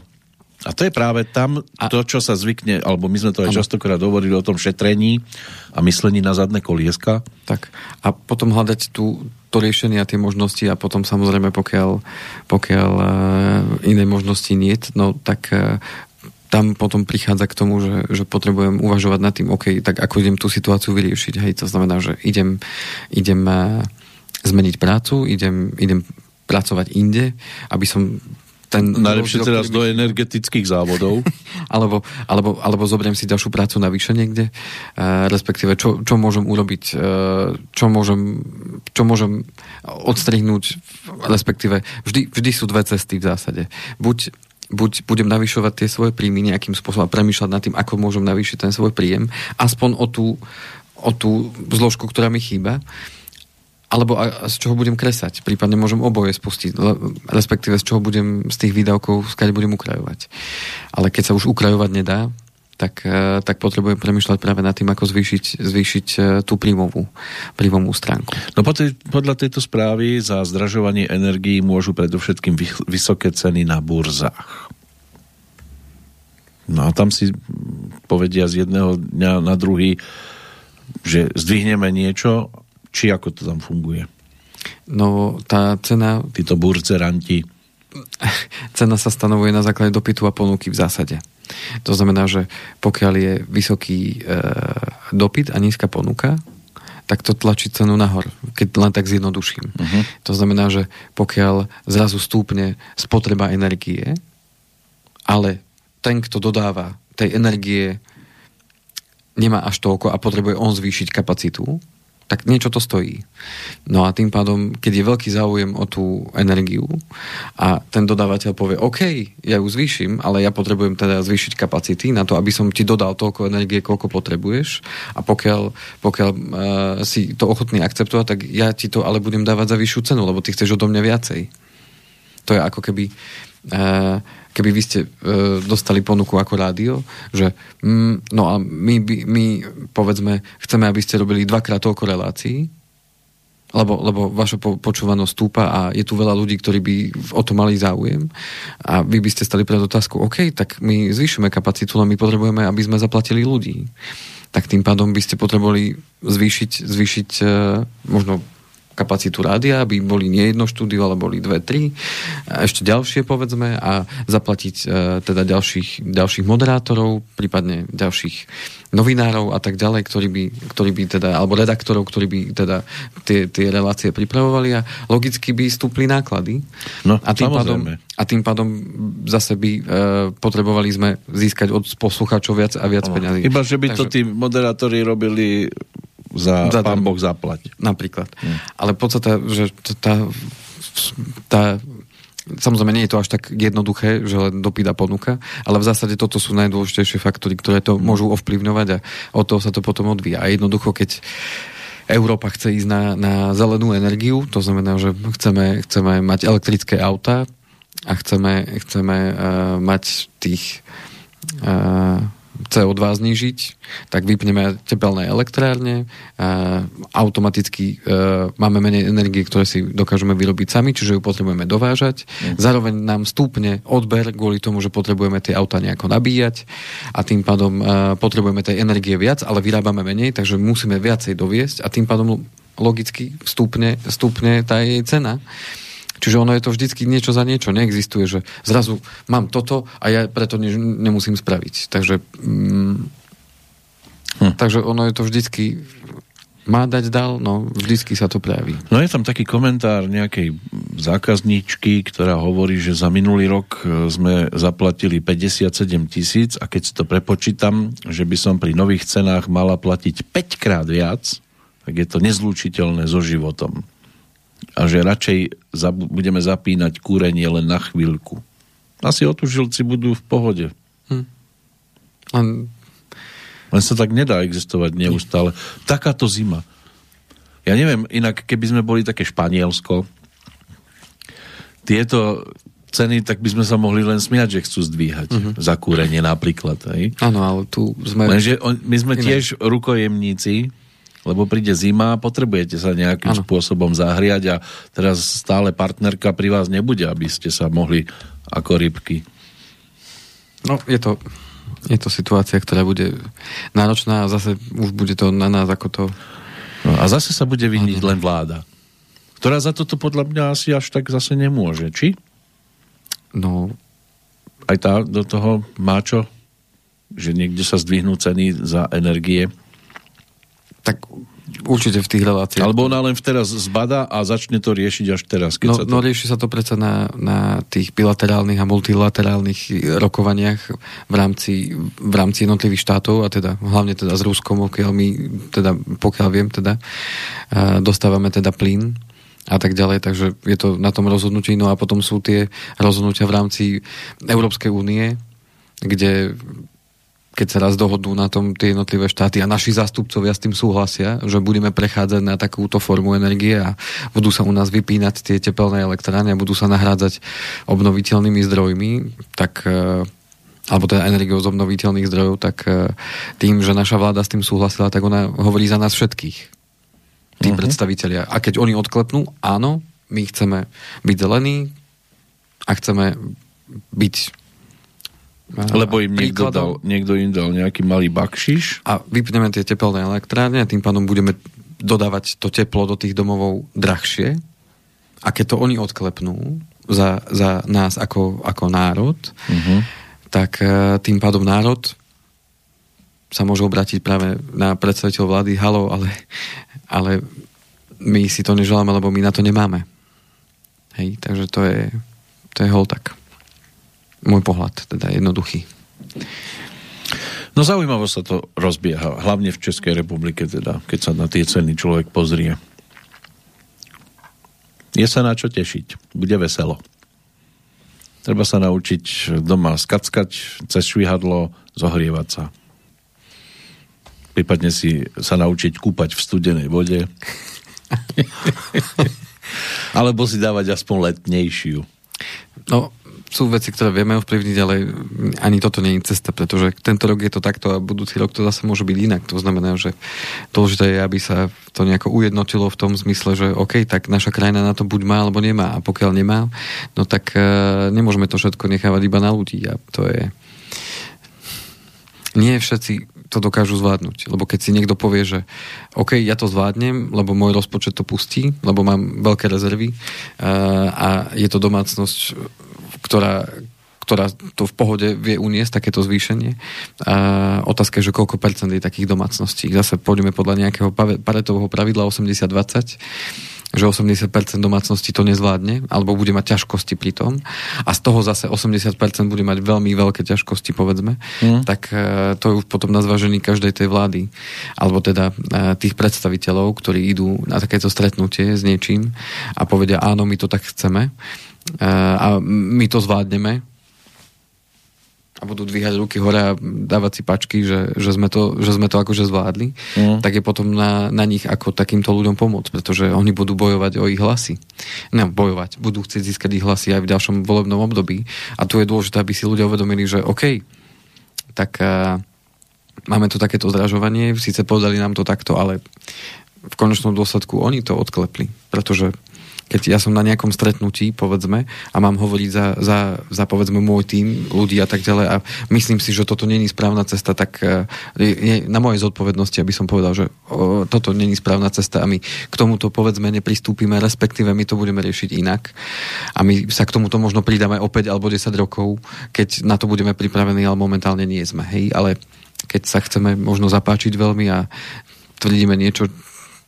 A to je práve tam a... to, čo sa zvykne, alebo my sme to aj ano. častokrát hovorili o tom šetrení a myslení na zadné kolieska. Tak. A potom hľadať tú, to riešenie a tie možnosti a potom samozrejme, pokiaľ, pokiaľ uh, iné možnosti nie, no tak uh, tam potom prichádza k tomu, že, že potrebujem uvažovať nad tým, OK, tak ako idem tú situáciu vyriešiť. Hej, to znamená, že idem, idem uh, zmeniť prácu, idem, idem pracovať inde, aby som ten... Najlepšie teraz do energetických závodov. (laughs) alebo, alebo, alebo zoberiem si ďalšiu prácu navyše niekde, uh, respektíve čo, čo môžem urobiť, uh, čo, môžem, čo môžem odstrihnúť, respektíve vždy, vždy sú dve cesty v zásade. Buď buď budem navyšovať tie svoje príjmy nejakým spôsobom a premýšľať nad tým, ako môžem navýšiť ten svoj príjem, aspoň o tú, o tú zložku, ktorá mi chýba, alebo a, z čoho budem kresať. Prípadne môžem oboje spustiť, respektíve z čoho budem z tých výdavkov, skáď budem ukrajovať. Ale keď sa už ukrajovať nedá, tak, e, tak potrebujem premyšľať práve nad tým, ako zvýšiť, zvýšiť e, tú príjmovú, príjmovú stránku. No podľa tejto správy za zdražovanie energií môžu predovšetkým vysoké ceny na burzách. No a tam si povedia z jedného dňa na druhý, že zdvihneme niečo či ako to tam funguje? No, tá cena... Títo burceranti. (laughs) Cena sa stanovuje na základe dopytu a ponuky v zásade. To znamená, že pokiaľ je vysoký e, dopyt a nízka ponuka, tak to tlačí cenu nahor, keď len tak zjednoduším. Uh-huh. To znamená, že pokiaľ zrazu stúpne spotreba energie, ale ten, kto dodáva tej energie, nemá až toľko a potrebuje on zvýšiť kapacitu, tak niečo to stojí. No a tým pádom, keď je veľký záujem o tú energiu a ten dodávateľ povie, OK, ja ju zvýšim, ale ja potrebujem teda zvýšiť kapacity na to, aby som ti dodal toľko energie, koľko potrebuješ a pokiaľ, pokiaľ uh, si to ochotný akceptovať, tak ja ti to ale budem dávať za vyššiu cenu, lebo ty chceš odo mňa viacej. To je ako keby uh, keby vy ste e, dostali ponuku ako rádio, že mm, no a my, my povedzme chceme, aby ste robili dvakrát toľko relácií, lebo, lebo vaša po, počúvanosť stúpa a je tu veľa ľudí, ktorí by o to mali záujem a vy by ste stali pred otázku, OK, tak my zvýšime kapacitu, ale my potrebujeme, aby sme zaplatili ľudí. Tak tým pádom by ste potrebovali zvýšiť, zvýšiť e, možno kapacitu rádia, aby boli nie jedno štúdio, ale boli dve, tri, a ešte ďalšie povedzme a zaplatiť e, teda ďalších, ďalších moderátorov, prípadne ďalších novinárov a tak ďalej, ktorí by, ktorí by teda, alebo redaktorov, ktorí by teda tie, tie relácie pripravovali a logicky by stúpli náklady. No, a tým, pádom, a tým pádom zase by e, potrebovali sme získať od poslucháčov viac a viac peňazí. Iba, že by Takže, to tí moderátori robili za, za pán Boh zaplať. Napríklad. Hmm. Ale podstate, že tá, tá Samozrejme, nie je to až tak jednoduché, že len dopída ponuka, ale v zásade toto sú najdôležitejšie faktory, ktoré to môžu ovplyvňovať a od toho sa to potom odvíja. A jednoducho, keď Európa chce ísť na, na zelenú energiu, to znamená, že chceme, chceme mať elektrické auta a chceme, chceme uh, mať tých uh, CO2 znižiť, tak vypneme tepelné elektrárne, automaticky e, máme menej energie, ktoré si dokážeme vyrobiť sami, čiže ju potrebujeme dovážať. Mm. Zároveň nám stúpne odber kvôli tomu, že potrebujeme tie auta nejako nabíjať a tým pádom e, potrebujeme tej energie viac, ale vyrábame menej, takže musíme viacej doviesť a tým pádom logicky stúpne, stúpne tá jej cena. Čiže ono je to vždycky niečo za niečo. Neexistuje, že zrazu mám toto a ja preto ne, nemusím spraviť. Takže, mm, hm. takže ono je to vždycky má dať dal, no vždycky sa to prejaví. No je tam taký komentár nejakej zákazníčky, ktorá hovorí, že za minulý rok e, sme zaplatili 57 tisíc a keď si to prepočítam, že by som pri nových cenách mala platiť 5 krát viac, tak je to nezlúčiteľné so životom a že radšej budeme zapínať kúrenie len na chvíľku. Asi otužilci budú v pohode. Hm. Len... len sa tak nedá existovať neustále. Takáto zima. Ja neviem, inak keby sme boli také Španielsko, tieto ceny, tak by sme sa mohli len smiať, že chcú zdvíhať uh-huh. za kúrenie napríklad. Áno, ale tu sme... Lenže on, my sme iné. tiež rukojemníci, lebo príde zima, potrebujete sa nejakým ano. spôsobom zahriať a teraz stále partnerka pri vás nebude, aby ste sa mohli ako rybky. No, je to, je to situácia, ktorá bude náročná a zase už bude to na nás ako to... No, a zase sa bude vyniť len vláda, ktorá za toto podľa mňa asi až tak zase nemôže, či? No... Aj tá do toho má čo? Že niekde sa zdvihnú ceny za energie tak určite v tých reláciách. Alebo ona len teraz zbada a začne to riešiť až teraz. Keď no, sa to... no rieši sa to predsa na, na tých bilaterálnych a multilaterálnych rokovaniach v rámci, v rámci jednotlivých štátov a teda hlavne teda s Ruskom, pokiaľ my, teda, pokiaľ viem, teda dostávame teda plyn a tak ďalej, takže je to na tom rozhodnutí. No a potom sú tie rozhodnutia v rámci Európskej únie, kde keď sa raz dohodnú na tom tie jednotlivé štáty a naši zástupcovia s tým súhlasia, že budeme prechádzať na takúto formu energie a budú sa u nás vypínať tie tepelné elektrárne a budú sa nahrádzať obnoviteľnými zdrojmi, tak e, alebo teda energiou z obnoviteľných zdrojov, tak e, tým, že naša vláda s tým súhlasila, tak ona hovorí za nás všetkých. Tí uh-huh. predstavitelia. A keď oni odklepnú, áno, my chceme byť zelení a chceme byť lebo im niekto, dal, niekto im dal nejaký malý bakšiš. A vypneme tie tepelné elektrárne a tým pádom budeme dodávať to teplo do tých domovov drahšie. A keď to oni odklepnú za, za nás ako, ako národ, uh-huh. tak uh, tým pádom národ sa môže obrátiť práve na predstaviteľ vlády, halo, ale, ale my si to neželáme, lebo my na to nemáme. Hej, takže to je, to je hol tak môj pohľad, teda jednoduchý. No zaujímavo sa to rozbieha, hlavne v Českej republike teda, keď sa na tie ceny človek pozrie. Je sa na čo tešiť, bude veselo. Treba sa naučiť doma skackať cez švihadlo, zohrievať sa. Prípadne si sa naučiť kúpať v studenej vode. (laughs) Alebo si dávať aspoň letnejšiu. No, sú veci, ktoré vieme ovplyvniť, ale ani toto nie je cesta, pretože tento rok je to takto a budúci rok to zase môže byť inak. To znamená, že dôležité je, aby sa to nejako ujednotilo v tom zmysle, že OK, tak naša krajina na to buď má alebo nemá. A pokiaľ nemá, no tak uh, nemôžeme to všetko nechávať iba na ľudí. A to je... Nie všetci to dokážu zvládnuť. Lebo keď si niekto povie, že OK, ja to zvládnem, lebo môj rozpočet to pustí, lebo mám veľké rezervy a je to domácnosť, ktorá, ktorá to v pohode vie uniesť, takéto zvýšenie. A otázka je, že koľko percent je takých domácností. Zase pôjdeme podľa nejakého paretového pravidla 80-20 že 80% domácnosti to nezvládne, alebo bude mať ťažkosti pri tom a z toho zase 80% bude mať veľmi veľké ťažkosti, povedzme, mm. tak e, to je už potom na zvážení každej tej vlády, alebo teda e, tých predstaviteľov, ktorí idú na takéto stretnutie s niečím a povedia, áno, my to tak chceme a my to zvládneme, a budú dvíhať ruky hore a dávať si pačky, že, že, sme, to, že sme to akože zvládli, mm. tak je potom na, na nich ako takýmto ľuďom pomôcť, pretože oni budú bojovať o ich hlasy. Ne, bojovať, budú chcieť získať ich hlasy aj v ďalšom volebnom období. A tu je dôležité, aby si ľudia uvedomili, že OK, tak uh, máme tu takéto zdražovanie, síce povedali nám to takto, ale v konečnom dôsledku oni to odklepli, pretože keď ja som na nejakom stretnutí, povedzme, a mám hovoriť za, za, za povedzme môj tým ľudí a tak ďalej a myslím si, že toto není správna cesta, tak e, je na mojej zodpovednosti, aby som povedal, že toto není správna cesta a my k tomuto povedzme nepristúpime, respektíve my to budeme riešiť inak a my sa k tomuto možno pridáme o 5 alebo 10 rokov, keď na to budeme pripravení, ale momentálne nie sme, hej, ale keď sa chceme možno zapáčiť veľmi a tvrdíme niečo,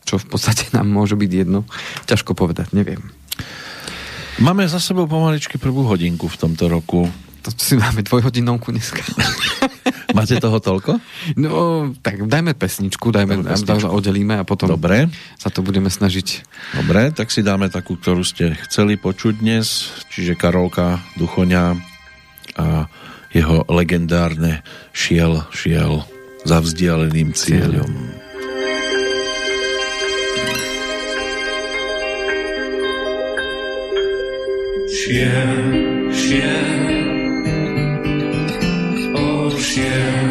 čo v podstate nám môže byť jedno. Ťažko povedať, neviem. Máme za sebou pomaličky prvú hodinku v tomto roku. To si máme dvojhodinovku dneska. (laughs) Máte toho toľko? No, tak dajme pesničku, dajme, pesničku. oddelíme a potom Dobre. sa to budeme snažiť. Dobre, tak si dáme takú, ktorú ste chceli počuť dnes, čiže Karolka Duchoňa a jeho legendárne Šiel, šiel za vzdialeným cieľom. cieľom. Šiel, šiel, o šiel,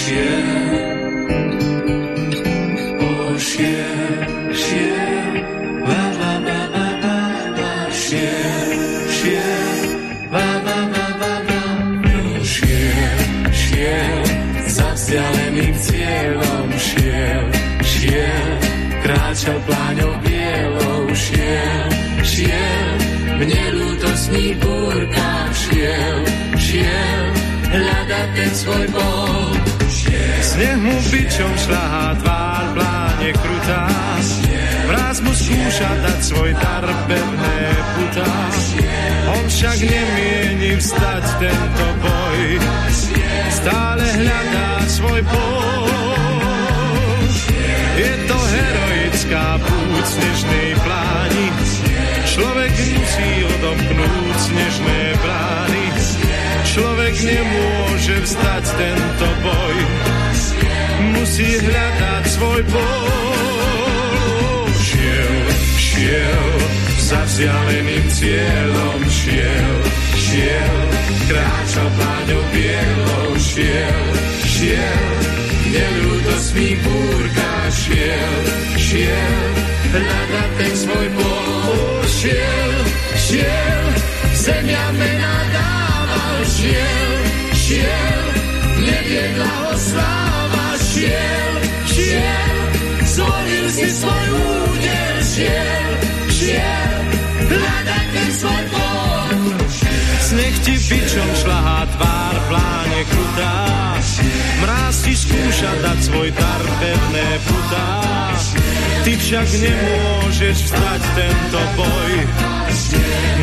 šiel, o šiel, šiel, va, va, va, va, va, va, šiel, šiel, va, va, va, va, va, o šiel, šiel, za vzdialeným cieľom šiel, šiel, kráčal pláňou lútostný búrkach šiel, šiel, hľadať ten svoj bol. Sneh mu bičom šľahá tvár, pláne krutá, vraz mu skúša dať svoj dar pevné putá. On však nemieni vstať tento boj, stále hľadá svoj bol. Je to heroická púť snežnej pláni, Človek musí odomknúť snežné brány. Človek nemôže vstať tento boj. Musí hľadať svoj boj. Šiel, šiel, za vzdialeným cieľom šiel, šiel, kráčal pláňou bielou, šiel, šiel, nelúdosný búrka šiel, šiel, hľadať ten svoj boj šiel, šiel, zemia mena dával, šiel, šiel, neviedla ho sláva, šiel, šiel, zvolil si svoj údel, šiel, šiel, hľadaj ten svoj pol. Sneh ti bičom šlahá tvár, pláne krutá, mráz ti skúša dať svoj dar, pevné putá. Ty však nemôžeš vstať tento boj,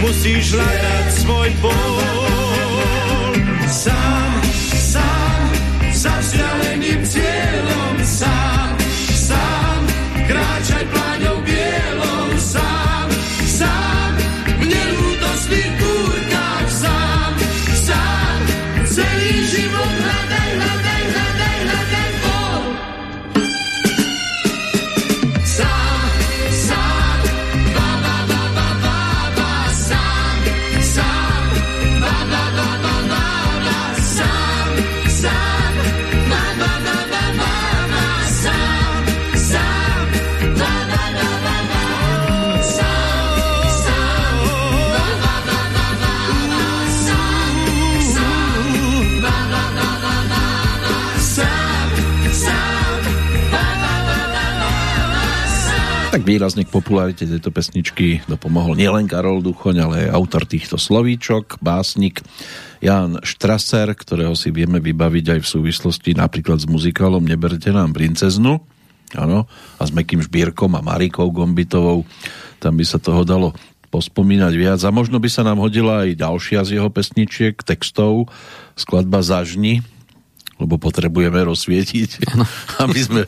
musíš hľadať svoj bol. Sám, sám, za vzdialeným cieľom, sám, výrazne k popularite tejto pesničky dopomohol nielen Karol Duchoň, ale aj autor týchto slovíčok, básnik Jan Štraser, ktorého si vieme vybaviť aj v súvislosti napríklad s muzikálom Neberte nám princeznu, áno, a s Mekým Žbírkom a Marikou Gombitovou. Tam by sa toho dalo pospomínať viac a možno by sa nám hodila aj ďalšia z jeho pesničiek, textov, skladba Zažni, lebo potrebujeme rozsvietiť, ano. (laughs) aby sme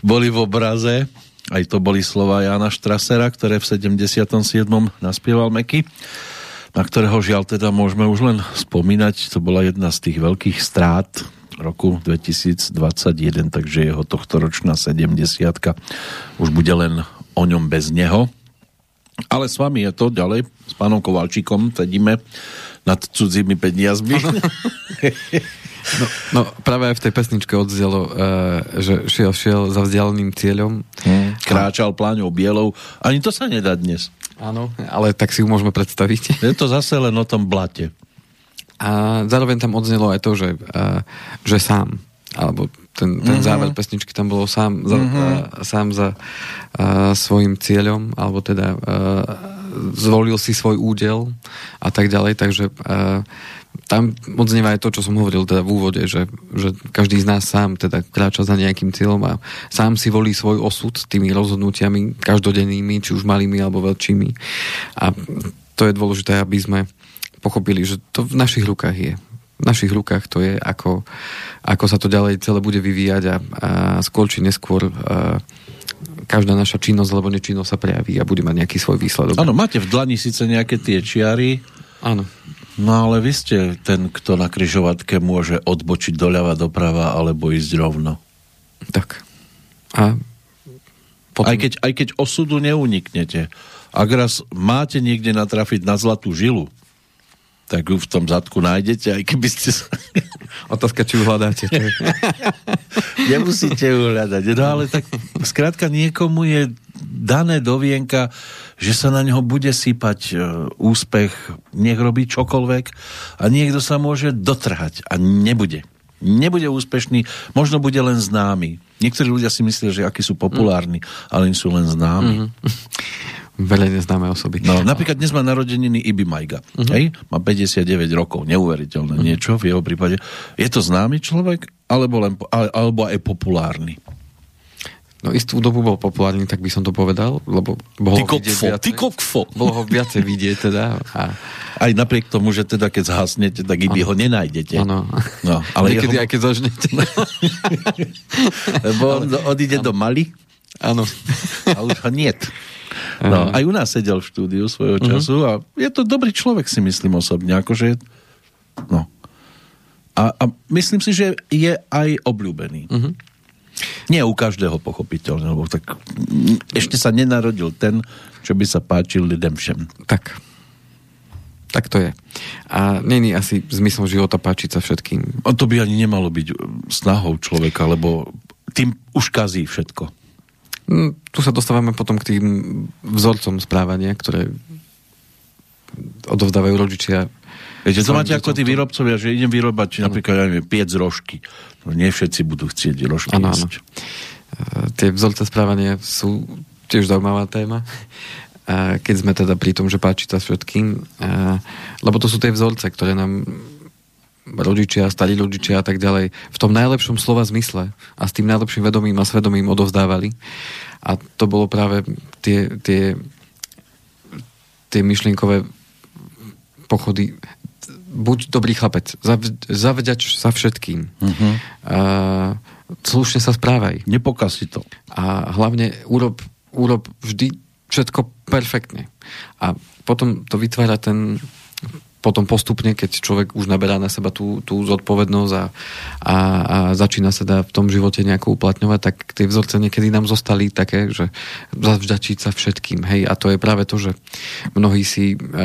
boli v obraze. Aj to boli slova Jana Štrasera, ktoré v 77. naspieval Meky na ktorého žiaľ teda môžeme už len spomínať. To bola jedna z tých veľkých strát roku 2021, takže jeho tohtoročná 70 už bude len o ňom bez neho. Ale s vami je to ďalej, s pánom Kovalčíkom sedíme nad cudzími peniazmi. (laughs) No, no práve aj v tej pesničke odzdelo, uh, že šiel, šiel za vzdialeným cieľom. Hmm. Kráčal pláňou bielou. Ani to sa nedá dnes. Áno, ale tak si ju môžeme predstaviť. (laughs) Je to zase len o tom blate. A zároveň tam odznelo aj to, že, uh, že sám, alebo ten, ten mm-hmm. záver pesničky tam bolo sám za, mm-hmm. uh, sám za uh, svojim cieľom, alebo teda uh, zvolil si svoj údel a tak ďalej, takže uh, tam odznieva aj to, čo som hovoril teda v úvode, že, že každý z nás sám teda kráča za nejakým cieľom a sám si volí svoj osud tými rozhodnutiami každodennými, či už malými alebo veľkými. A to je dôležité, aby sme pochopili, že to v našich rukách je. V našich rukách to je, ako, ako sa to ďalej celé bude vyvíjať a, a skôr či neskôr a, každá naša činnosť alebo nečinnosť sa prejaví a bude mať nejaký svoj výsledok. Áno, máte v dlani síce nejaké tie čiary, Áno. No ale vy ste ten, kto na kryžovatke môže odbočiť doľava, doprava alebo ísť rovno. Tak. A potom... aj, keď, aj keď osudu neuniknete, ak raz máte niekde natrafiť na zlatú žilu, tak ju v tom zadku nájdete, aj keby ste. (laughs) Otázka, či ju hľadáte. (laughs) Nemusíte ju hľadať. No ale tak skrátka niekomu je dané do vienka, že sa na neho bude sypať e, úspech, nech robí čokoľvek a niekto sa môže dotrhať a nebude. Nebude úspešný, možno bude len známy. Niektorí ľudia si myslia, že akí sú populárni, mm. ale sú len známi. Mm-hmm. Veľa neznáme osoby. No, napríklad dnes má narodeniny Ibi Majga. Uh-huh. Hej? Má 59 rokov. Neuveriteľné uh-huh. niečo v jeho prípade. Je to známy človek? Alebo, len, alebo aj populárny? No istú dobu bol populárny, tak by som to povedal, lebo bolo ty kokfo, viacej, ty kokfo. Bolo ho viacej vidieť teda. A... Aj napriek tomu, že teda keď zhasnete, tak iby ho nenájdete. Áno. No, ale (laughs) Niekedy jeho... aj keď zažnete. lebo on ale... odíde do Mali. Áno. A už ho niet. No, aj u nás sedel v štúdiu svojho mhm. času uh-huh. a je to dobrý človek, si myslím osobne. Akože, no. A, a myslím si, že je aj obľúbený. Uh-huh. Nie u každého pochopiteľne, lebo tak ešte sa nenarodil ten, čo by sa páčil lidem všem. Tak. Tak to je. A není asi zmyslom života páčiť sa všetkým. A to by ani nemalo byť snahou človeka, lebo tým už kazí všetko. Mm, tu sa dostávame potom k tým vzorcom správania, ktoré odovzdávajú rodičia. Viete, to máte ako tí výrobcovia, že idem vyrobať ano. napríklad, ja neviem, 5 rožky. No nie všetci budú chcieť rožky ano, jesť. Ano. Tie vzorce správania sú tiež zaujímavá téma. keď sme teda pri tom, že páči sa všetkým, lebo to sú tie vzorce, ktoré nám rodičia, starí rodičia a tak ďalej v tom najlepšom slova zmysle a s tým najlepším vedomím a svedomím odovzdávali. A to bolo práve tie, tie, tie myšlienkové pochody buď dobrý chlapec, zavďač sa všetkým. Uh-huh. A, slušne sa správaj. Nepokaz si to. A hlavne urob, urob vždy všetko perfektne. A potom to vytvára ten potom postupne, keď človek už naberá na seba tú, tú zodpovednosť a, a, a začína sa dá v tom živote nejako uplatňovať, tak tie vzorce niekedy nám zostali také, že zavždačiť sa všetkým. Hej, a to je práve to, že mnohí si e,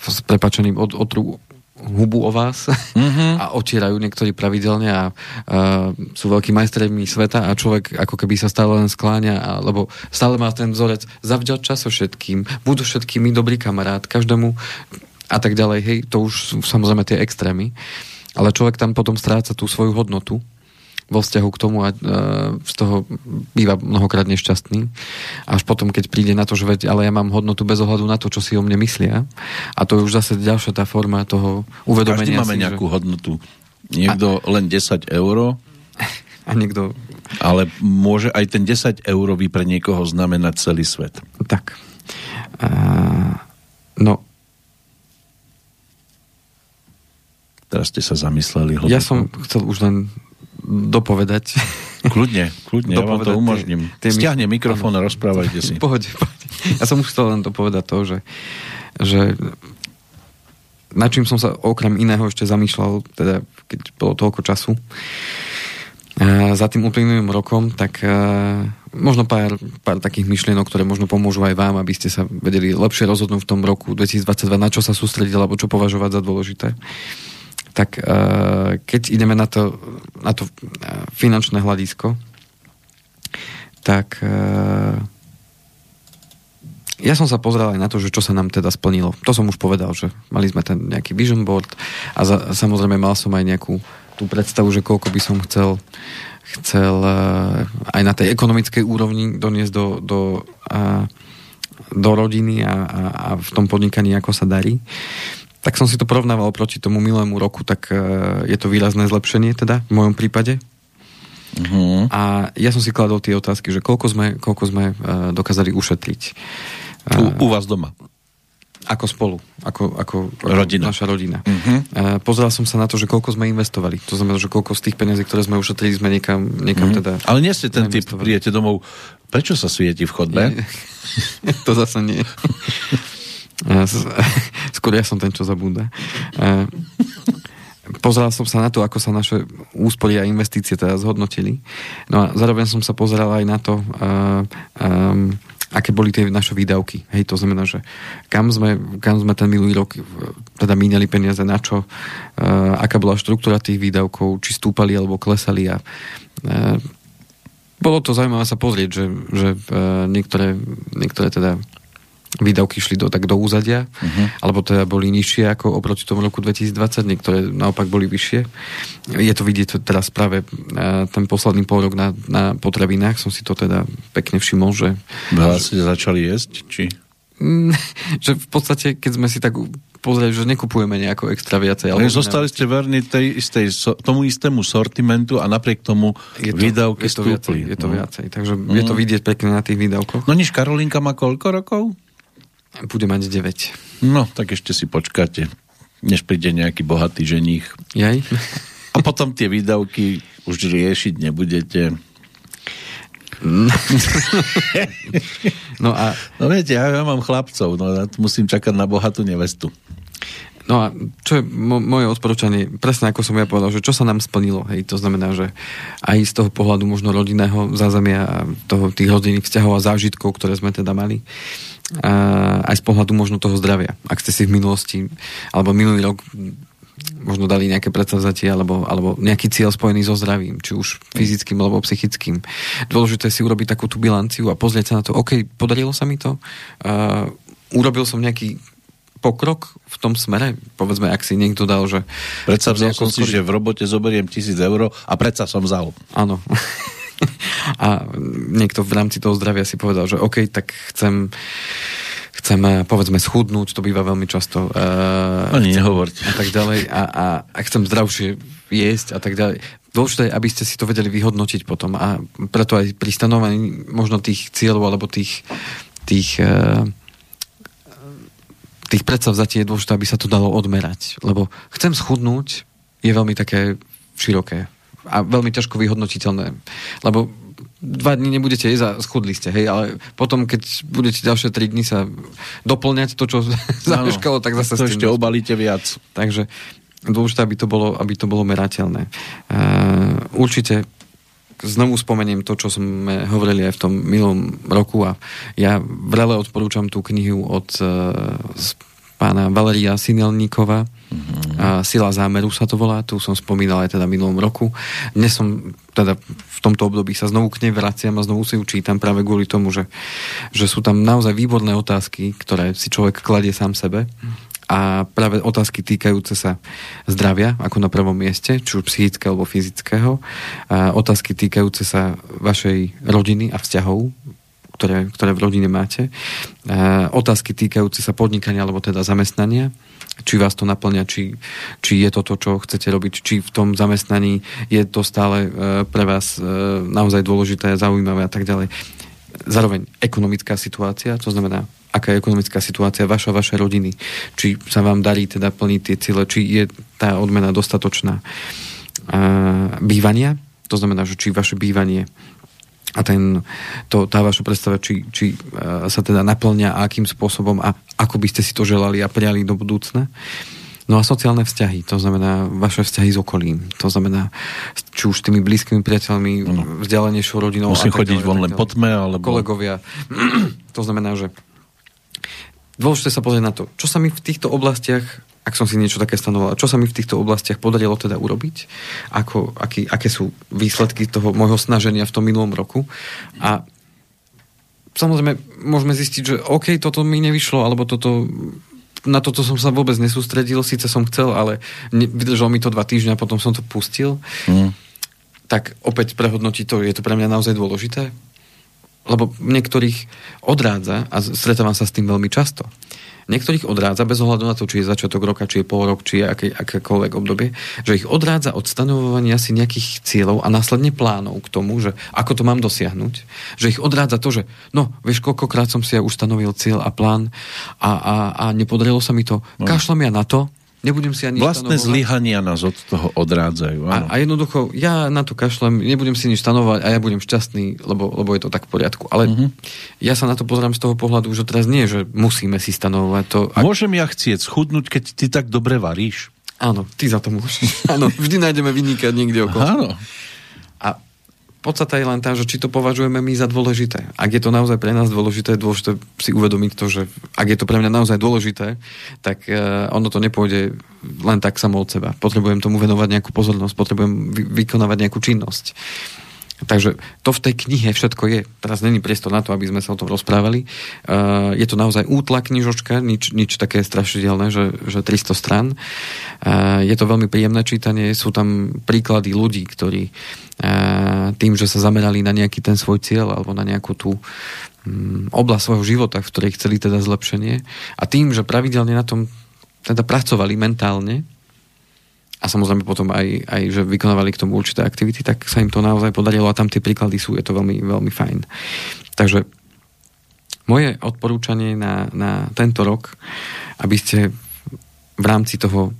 s prepačeným od, otrú hubu o vás. Mm-hmm. (laughs) a otierajú niektorí pravidelne a, a sú veľkí majstremi sveta a človek ako keby sa stále len skláňa, a, lebo stále má ten vzorec zavďať čas všetkým, budú všetkými dobrý kamarát, každému a tak ďalej, hej, to už sú samozrejme tie extrémy, ale človek tam potom stráca tú svoju hodnotu, vo vzťahu k tomu a uh, z toho býva mnohokrát nešťastný. Až potom, keď príde na to, že veď, ale ja mám hodnotu bez ohľadu na to, čo si o mne myslia. A to je už zase ďalšia tá forma toho uvedomenia Každý máme si, nejakú že... hodnotu. Niekto a... len 10 eur. (laughs) A niekto... Ale môže aj ten 10 eurový pre niekoho znamenať celý svet. Tak. Uh, no, Teraz ste sa zamysleli. Hlboko. Ja som chcel už len dopovedať. Kľudne, kľudne, ja vám to umožním. Tie, tie Stiahne mikrofón a rozprávajte (laughs) si. Pohode, pohode. Ja som už chcel len dopovedať to, že, že na čím som sa okrem iného ešte zamýšľal, teda keď bolo toľko času, za tým uplynulým rokom, tak možno pár, pár takých myšlienok, ktoré možno pomôžu aj vám, aby ste sa vedeli lepšie rozhodnúť v tom roku 2022, na čo sa sústrediť, alebo čo považovať za dôležité tak uh, keď ideme na to, na to uh, finančné hľadisko, tak uh, ja som sa pozrel aj na to, že čo sa nám teda splnilo. To som už povedal, že mali sme ten nejaký vision board a za, samozrejme mal som aj nejakú tú predstavu, že koľko by som chcel chcel aj na tej ekonomickej úrovni doniesť do, do, do rodiny a, a, a v tom podnikaní, ako sa darí. Tak som si to porovnával proti tomu milému roku, tak uh, je to výrazné zlepšenie teda, v mojom prípade. Uh-huh. A ja som si kladol tie otázky, že koľko sme, koľko sme uh, dokázali ušetriť. Uh, u, u vás doma? Ako spolu, ako, ako, ako rodina. naša rodina. Uh-huh. Uh, pozeral som sa na to, že koľko sme investovali. To znamená, že koľko z tých peniazí, ktoré sme ušetrili, sme niekam, niekam uh-huh. teda... Ale nie ste ten typ, prijete domov, prečo sa svieti v chodbe? (laughs) to zase nie. (laughs) (laughs) Skôr ja som ten, čo zabúda. Pozeral som sa na to, ako sa naše úspory a investície teda zhodnotili. No a zároveň som sa pozeral aj na to, um, aké boli tie naše výdavky. Hej, to znamená, že kam sme, kam sme ten minulý rok teda mínali peniaze na čo, uh, aká bola štruktúra tých výdavkov, či stúpali alebo klesali a uh, bolo to zaujímavé sa pozrieť, že, že uh, niektoré, niektoré teda výdavky šli do, tak do úzadia, uh-huh. alebo teda boli nižšie ako oproti tomu roku 2020, niektoré naopak boli vyššie. Je to vidieť teraz práve e, ten posledný pol rok na, na potravinách, som si to teda pekne všimol, že... Veľa ste začali jesť, či? Mm, (laughs) že v podstate, keď sme si tak pozrieť, že nekupujeme nejako extra viacej. Ale zostali ste verní tej istej, tomu istému sortimentu a napriek tomu je to, výdavky je to viacej, je to no. viacej. Takže mm. je to vidieť pekne na tých výdavkoch. No nič, Karolinka má koľko rokov? Bude mať 9. No, tak ešte si počkáte, než príde nejaký bohatý ženích. Jaj? A potom tie výdavky už riešiť nebudete. no a... No viete, ja, ja mám chlapcov, no ja musím čakať na bohatú nevestu. No a čo je mo- moje odporúčanie, presne ako som ja povedal, že čo sa nám splnilo, hej, to znamená, že aj z toho pohľadu možno rodinného zázemia a toho, tých rodinných vzťahov a zážitkov, ktoré sme teda mali, aj z pohľadu možno toho zdravia. Ak ste si v minulosti, alebo minulý rok možno dali nejaké predsavzatie alebo, alebo nejaký cieľ spojený so zdravím, či už fyzickým alebo psychickým. Dôležité si urobiť takú tú bilanciu a pozrieť sa na to, OK, podarilo sa mi to, uh, urobil som nejaký pokrok v tom smere? Povedzme, ak si niekto dal, že... Predsa vzal som si, že v robote zoberiem tisíc eur a predsa som vzal. Áno. (laughs) a niekto v rámci toho zdravia si povedal, že OK, tak chcem chcem, povedzme, schudnúť, to býva veľmi často. Uh, Ani chcem, nehovorte. A tak ďalej. A, a, a chcem zdravšie jesť a tak ďalej. Dôležité je, aby ste si to vedeli vyhodnotiť potom. A preto aj pri stanovaní možno tých cieľov alebo tých, tých, uh, tých predsavzatí je dôležité, aby sa to dalo odmerať. Lebo chcem schudnúť je veľmi také široké a veľmi ťažko vyhodnotiteľné. Lebo dva dní nebudete jesť a schudli ste, hej, ale potom, keď budete ďalšie tri dní sa doplňať to, čo (laughs) zameškalo, tak zase to ešte obalíte viac. Takže dôležité, aby to bolo, aby to bolo merateľné. Uh, určite znovu spomeniem to, čo sme hovorili aj v tom milom roku a ja vrele odporúčam tú knihu od uh, pána Valeria Sinelníkova. Mm-hmm. Sila zámeru sa to volá, tu som spomínal aj teda minulom roku. Dnes som teda v tomto období sa znovu k nej vraciam a znovu si ju čítam práve kvôli tomu, že, že sú tam naozaj výborné otázky, ktoré si človek kladie sám sebe a práve otázky týkajúce sa zdravia, ako na prvom mieste, či už psychického alebo fyzického, a otázky týkajúce sa vašej rodiny a vzťahov, ktoré, ktoré v rodine máte, a otázky týkajúce sa podnikania alebo teda zamestnania, či vás to naplňa, či, či je to to, čo chcete robiť, či v tom zamestnaní je to stále e, pre vás e, naozaj dôležité, zaujímavé a tak ďalej. Zároveň ekonomická situácia, to znamená aká je ekonomická situácia vaša, vašej rodiny, či sa vám darí teda plniť tie cíle, či je tá odmena dostatočná. Bývania, to znamená, že či vaše bývanie a ten, to, tá vaša predstava, či, či sa teda naplňa a akým spôsobom a ako by ste si to želali a prijali do budúcna. No a sociálne vzťahy, to znamená vaše vzťahy s okolím, to znamená či už s tými blízkymi priateľmi, no. vzdialenejšou rodinou. Musím chodiť von len po tme, alebo... Kolegovia. (clears throat) to znamená, že dôležité sa pozrieť na to, čo sa mi v týchto oblastiach, ak som si niečo také stanoval, čo sa mi v týchto oblastiach podarilo teda urobiť, ako, aký, aké sú výsledky toho môjho snaženia v tom minulom roku a samozrejme môžeme zistiť, že OK, toto mi nevyšlo, alebo toto na toto som sa vôbec nesústredil, síce som chcel, ale ne, vydržalo mi to dva týždňa, potom som to pustil. Mm. Tak opäť prehodnotiť to, je to pre mňa naozaj dôležité lebo niektorých odrádza, a stretávam sa s tým veľmi často, niektorých odrádza, bez ohľadu na to, či je začiatok roka, či je pol rok, či je aké, akékoľvek obdobie, že ich odrádza od stanovovania si nejakých cieľov a následne plánov k tomu, že ako to mám dosiahnuť, že ich odrádza to, že no, vieš, koľkokrát som si ja ustanovil cieľ a plán a, a, a nepodarilo sa mi to, no. kašlem ja na to, Nebudem si ani Vlastné stanovovať. zlyhania nás od toho odrádzajú. A, a jednoducho, ja na to kašlem, nebudem si nič stanovať a ja budem šťastný, lebo, lebo je to tak v poriadku. Ale uh-huh. ja sa na to pozerám z toho pohľadu, že teraz nie, že musíme si stanovovať to. Ak... Môžem ja chcieť schudnúť, keď ty tak dobre varíš? Áno, ty za to môžeš. (laughs) Áno, vždy nájdeme vynikať niekde okolo. Áno. A podstata je len tá, že či to považujeme my za dôležité. Ak je to naozaj pre nás dôležité, dôležité si uvedomiť to, že ak je to pre mňa naozaj dôležité, tak uh, ono to nepôjde len tak samo od seba. Potrebujem tomu venovať nejakú pozornosť, potrebujem vy- vykonávať nejakú činnosť. Takže to v tej knihe všetko je. Teraz není priestor na to, aby sme sa o tom rozprávali. Uh, je to naozaj útla knižočka, nič, nič také strašidelné, že, že 300 stran. Uh, je to veľmi príjemné čítanie, sú tam príklady ľudí, ktorí uh, tým, že sa zamerali na nejaký ten svoj cieľ alebo na nejakú tú um, oblasť svojho života, v ktorej chceli teda zlepšenie a tým, že pravidelne na tom teda pracovali mentálne, a samozrejme potom aj, aj že vykonávali k tomu určité aktivity, tak sa im to naozaj podarilo a tam tie príklady sú, je to veľmi, veľmi fajn. Takže moje odporúčanie na, na tento rok, aby ste v rámci toho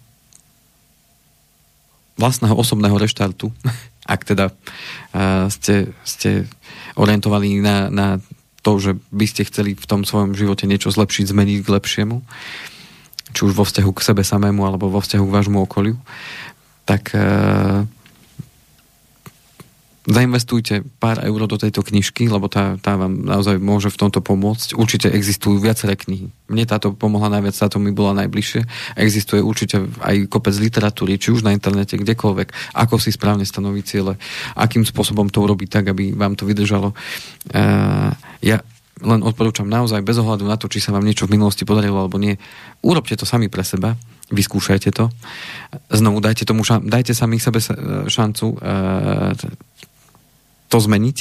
vlastného osobného reštartu, (laughs) ak teda uh, ste, ste orientovali na, na to, že by ste chceli v tom svojom živote niečo zlepšiť, zmeniť k lepšiemu, či už vo vzťahu k sebe samému alebo vo vzťahu k vášmu okoliu, tak e, zainvestujte pár eur do tejto knižky, lebo tá, tá vám naozaj môže v tomto pomôcť. Určite existujú viaceré knihy. Mne táto pomohla najviac, táto mi bola najbližšie. Existuje určite aj kopec literatúry, či už na internete, kdekoľvek, ako si správne stanoviť ciele, akým spôsobom to urobiť tak, aby vám to vydržalo. Uh, ja len odporúčam naozaj bez ohľadu na to, či sa vám niečo v minulosti podarilo alebo nie. Urobte to sami pre seba, vyskúšajte to. Znovu dajte, tomu ša- dajte sami sebe šancu e, to zmeniť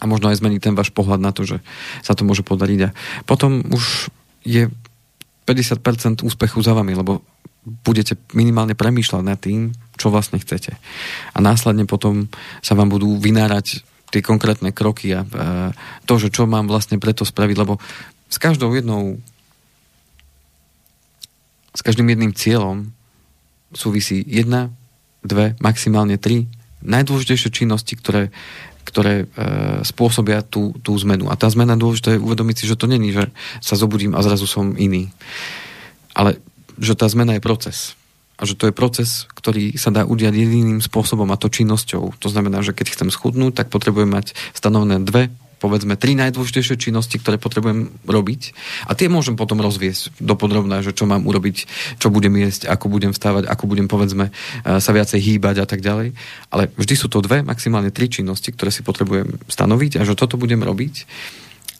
a možno aj zmeniť ten váš pohľad na to, že sa to môže podariť. A potom už je 50% úspechu za vami, lebo budete minimálne premýšľať nad tým, čo vlastne chcete. A následne potom sa vám budú vynárať tie konkrétne kroky a, to, že čo mám vlastne preto spraviť, lebo s každou jednou s každým jedným cieľom súvisí jedna, dve, maximálne tri najdôležitejšie činnosti, ktoré, ktoré e, spôsobia tú, tú zmenu. A tá zmena dôležité je uvedomiť si, že to není, že sa zobudím a zrazu som iný. Ale že tá zmena je proces a že to je proces, ktorý sa dá udiať jediným spôsobom a to činnosťou. To znamená, že keď chcem schudnúť, tak potrebujem mať stanovené dve povedzme tri najdôležitejšie činnosti, ktoré potrebujem robiť a tie môžem potom rozviesť dopodrobná, že čo mám urobiť, čo budem jesť, ako budem vstávať, ako budem povedzme sa viacej hýbať a tak ďalej. Ale vždy sú to dve, maximálne tri činnosti, ktoré si potrebujem stanoviť a že toto budem robiť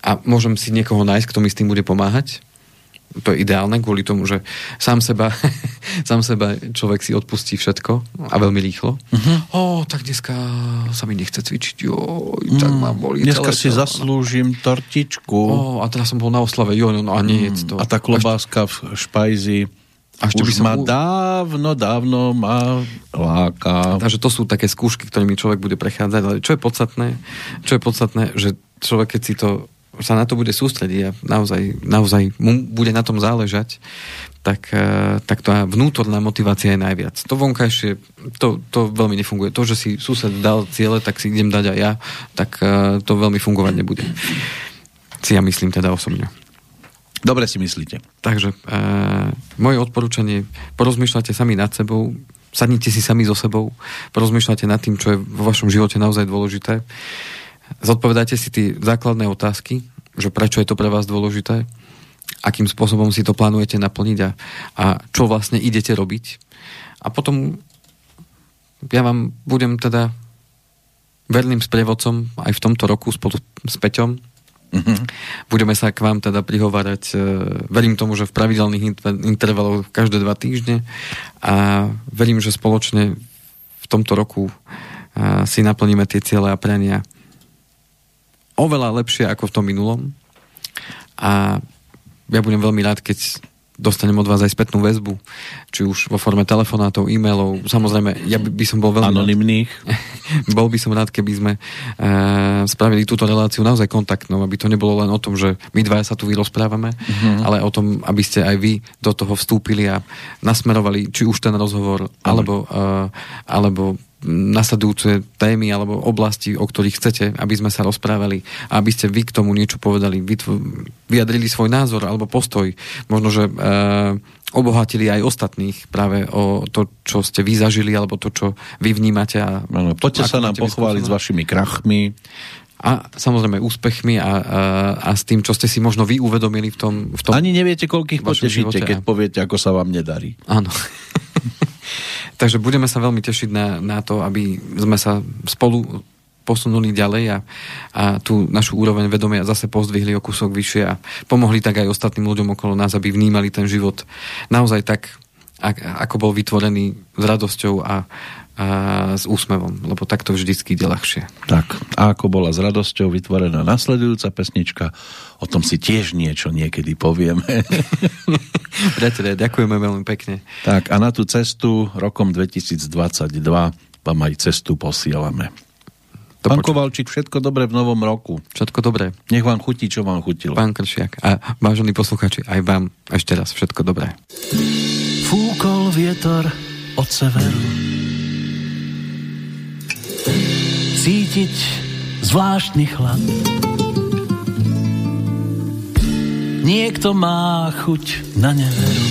a môžem si niekoho nájsť, kto mi s tým bude pomáhať to je ideálne kvôli tomu, že sám seba, (laughs) sám seba človek si odpustí všetko a veľmi rýchlo. Uh-huh. O, tak dneska sa mi nechce cvičiť, jo, mm, tak ma boli Dneska si to. zaslúžim tortičku. O, a teraz som bol na oslave, jo, no, no a nie mm, to. A tá klobáska v špajzi a ešte Už by som... ma dávno, dávno ma láka. Takže to sú také skúšky, ktorými človek bude prechádzať, ale čo je podstatné, čo je podstatné, že človek, keď si to sa na to bude sústrediť a naozaj, naozaj mu bude na tom záležať, tak, e, tak tá vnútorná motivácia je najviac. To vonkajšie, to, to veľmi nefunguje. To, že si sused dal ciele, tak si idem dať aj ja, tak e, to veľmi fungovať nebude. Si ja myslím teda osobne. Dobre si myslíte. Takže e, moje odporúčanie, porozmýšľate sami nad sebou, sadnite si sami so sebou, porozmýšľate nad tým, čo je vo vašom živote naozaj dôležité. Zodpovedajte si tie základné otázky, že prečo je to pre vás dôležité, akým spôsobom si to plánujete naplniť a, a čo vlastne idete robiť. A potom ja vám budem teda verným sprievodcom aj v tomto roku spolu s Peťom, Mm-hmm. Budeme sa k vám teda prihovárať, e, verím tomu, že v pravidelných intervaloch každé dva týždne a verím, že spoločne v tomto roku e, si naplníme tie ciele a prania oveľa lepšie ako v tom minulom a ja budem veľmi rád, keď dostanem od vás aj spätnú väzbu, či už vo forme telefonátov, e-mailov. Samozrejme, ja by, by som bol veľmi... Anonymných. (laughs) bol by som rád, keby sme e, spravili túto reláciu naozaj kontaktnou, aby to nebolo len o tom, že my dvaja sa tu vyrozprávame, uh-huh. ale o tom, aby ste aj vy do toho vstúpili a nasmerovali či už ten rozhovor, alebo, e, alebo nasledujúce témy alebo oblasti, o ktorých chcete, aby sme sa rozprávali a aby ste vy k tomu niečo povedali, vyjadrili svoj názor alebo postoj. Možno, že e, obohatili aj ostatných práve o to, čo ste vy zažili alebo to, čo vy vnímate. A, ano, poďte sa nám pochváliť s vašimi krachmi. A samozrejme úspechmi a, a, a s tým, čo ste si možno vy uvedomili v tom... V tom Ani neviete, koľkých potešíte, keď poviete, ako sa vám nedarí. Áno. (laughs) Takže budeme sa veľmi tešiť na, na to, aby sme sa spolu posunuli ďalej a, a tú našu úroveň vedomia zase pozdvihli o kúsok vyššie a pomohli tak aj ostatným ľuďom okolo nás, aby vnímali ten život naozaj tak, ako bol vytvorený s radosťou a, a s úsmevom, lebo takto vždycky ide ľahšie. Tak, a ako bola s radosťou vytvorená nasledujúca pesnička, o tom si tiež niečo niekedy povieme. (laughs) Priatelia, ďakujeme veľmi pekne. Tak, a na tú cestu rokom 2022 vám aj cestu posielame. To Pán Kovalčík, všetko dobré v novom roku. Všetko dobré. Nech vám chutí, čo vám chutilo. Pán Kršiak a vážení posluchači, aj vám ešte raz všetko dobré. Fúkol vietor od severu cítiť zvláštny chlad. Niekto má chuť na neveru.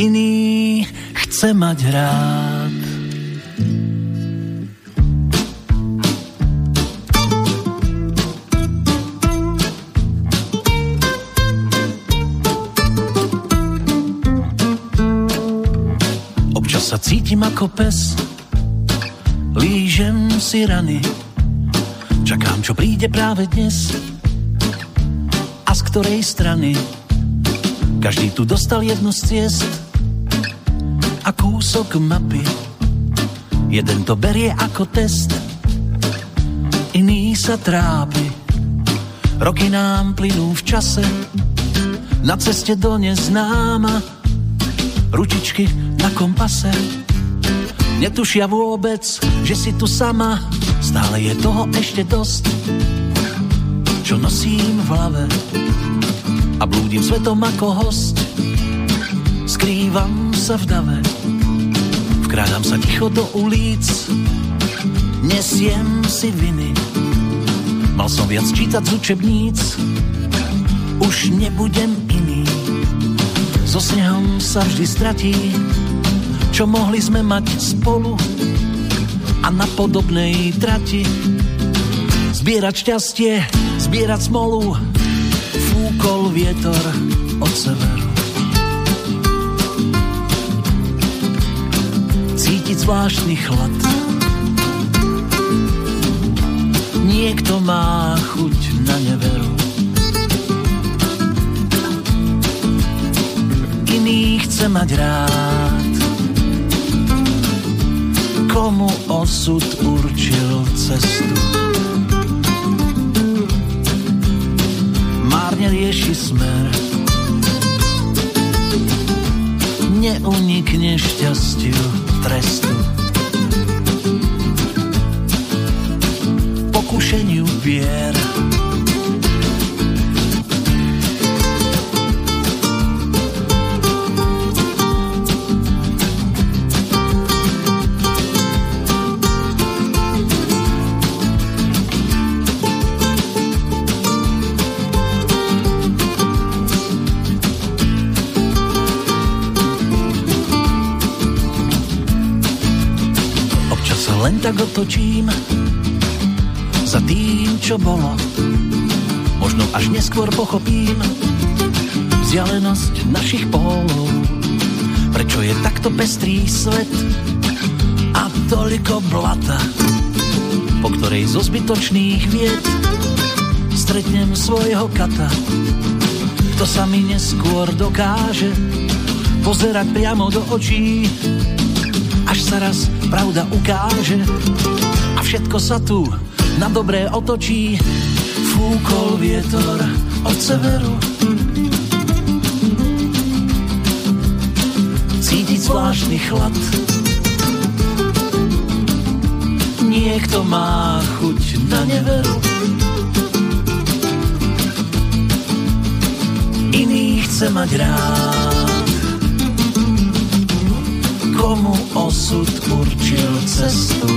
Iný chce mať rád. Občas sa cítim ako pes, lížem si rany. Čakám, čo príde práve dnes ktorej strany. Každý tu dostal jednu z ciest a kúsok mapy. Jeden to berie ako test, iný sa trápi. Roky nám plynú v čase, na ceste do neznáma, ručičky na kompase Netušia vôbec, že si tu sama, stále je toho ešte dosť, čo nosím v hlave a blúdim svetom ako host. Skrývam sa v dave, vkrádam sa ticho do ulic, nesiem si viny. Mal som viac čítať z učebníc, už nebudem iný. So snehom sa vždy stratí, čo mohli sme mať spolu a na podobnej trati zbierať šťastie, zbierať smolu kol vietor od severu. Cítiť zvláštny chlad. Niekto má chuť na neveru. Iný chce mať rád. Komu osud určil cestu. Márne rieši smer. Neunikne šťastiu trestu. Pokušeniu vier. Tak otočím za tým, čo bolo. Možno až neskôr pochopím vzdialenosť našich pólov. Prečo je takto pestrý svet a toliko blata, po ktorej zo zbytočných vied stretnem svojho kata. Kto sa mi neskôr dokáže pozerať priamo do očí, až sa raz pravda ukáže a všetko sa tu na dobré otočí. Fúkol vietor od severu. Cítiť zvláštny chlad. Niekto má chuť na neveru. Iný chce mať rád komu osud určil cestu.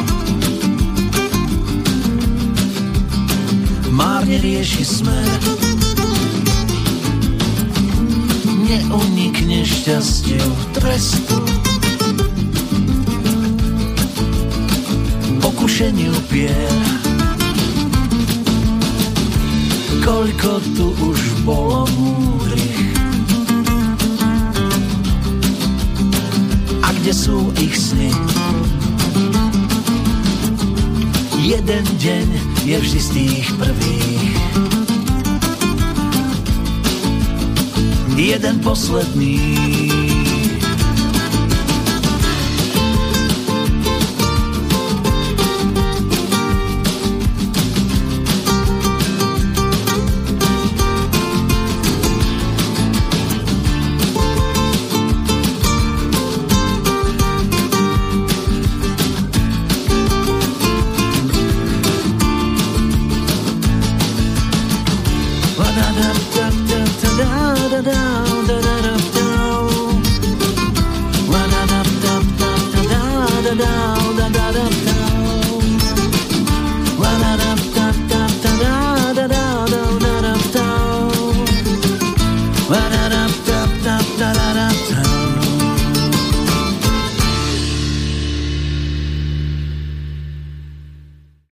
Márne rieši smer, neunikne šťastiu trestu. Pokušeniu pier, koľko tu už bolo múdrych, kde sú ich sny. Jeden deň je vždy z tých prvých. Jeden posledný.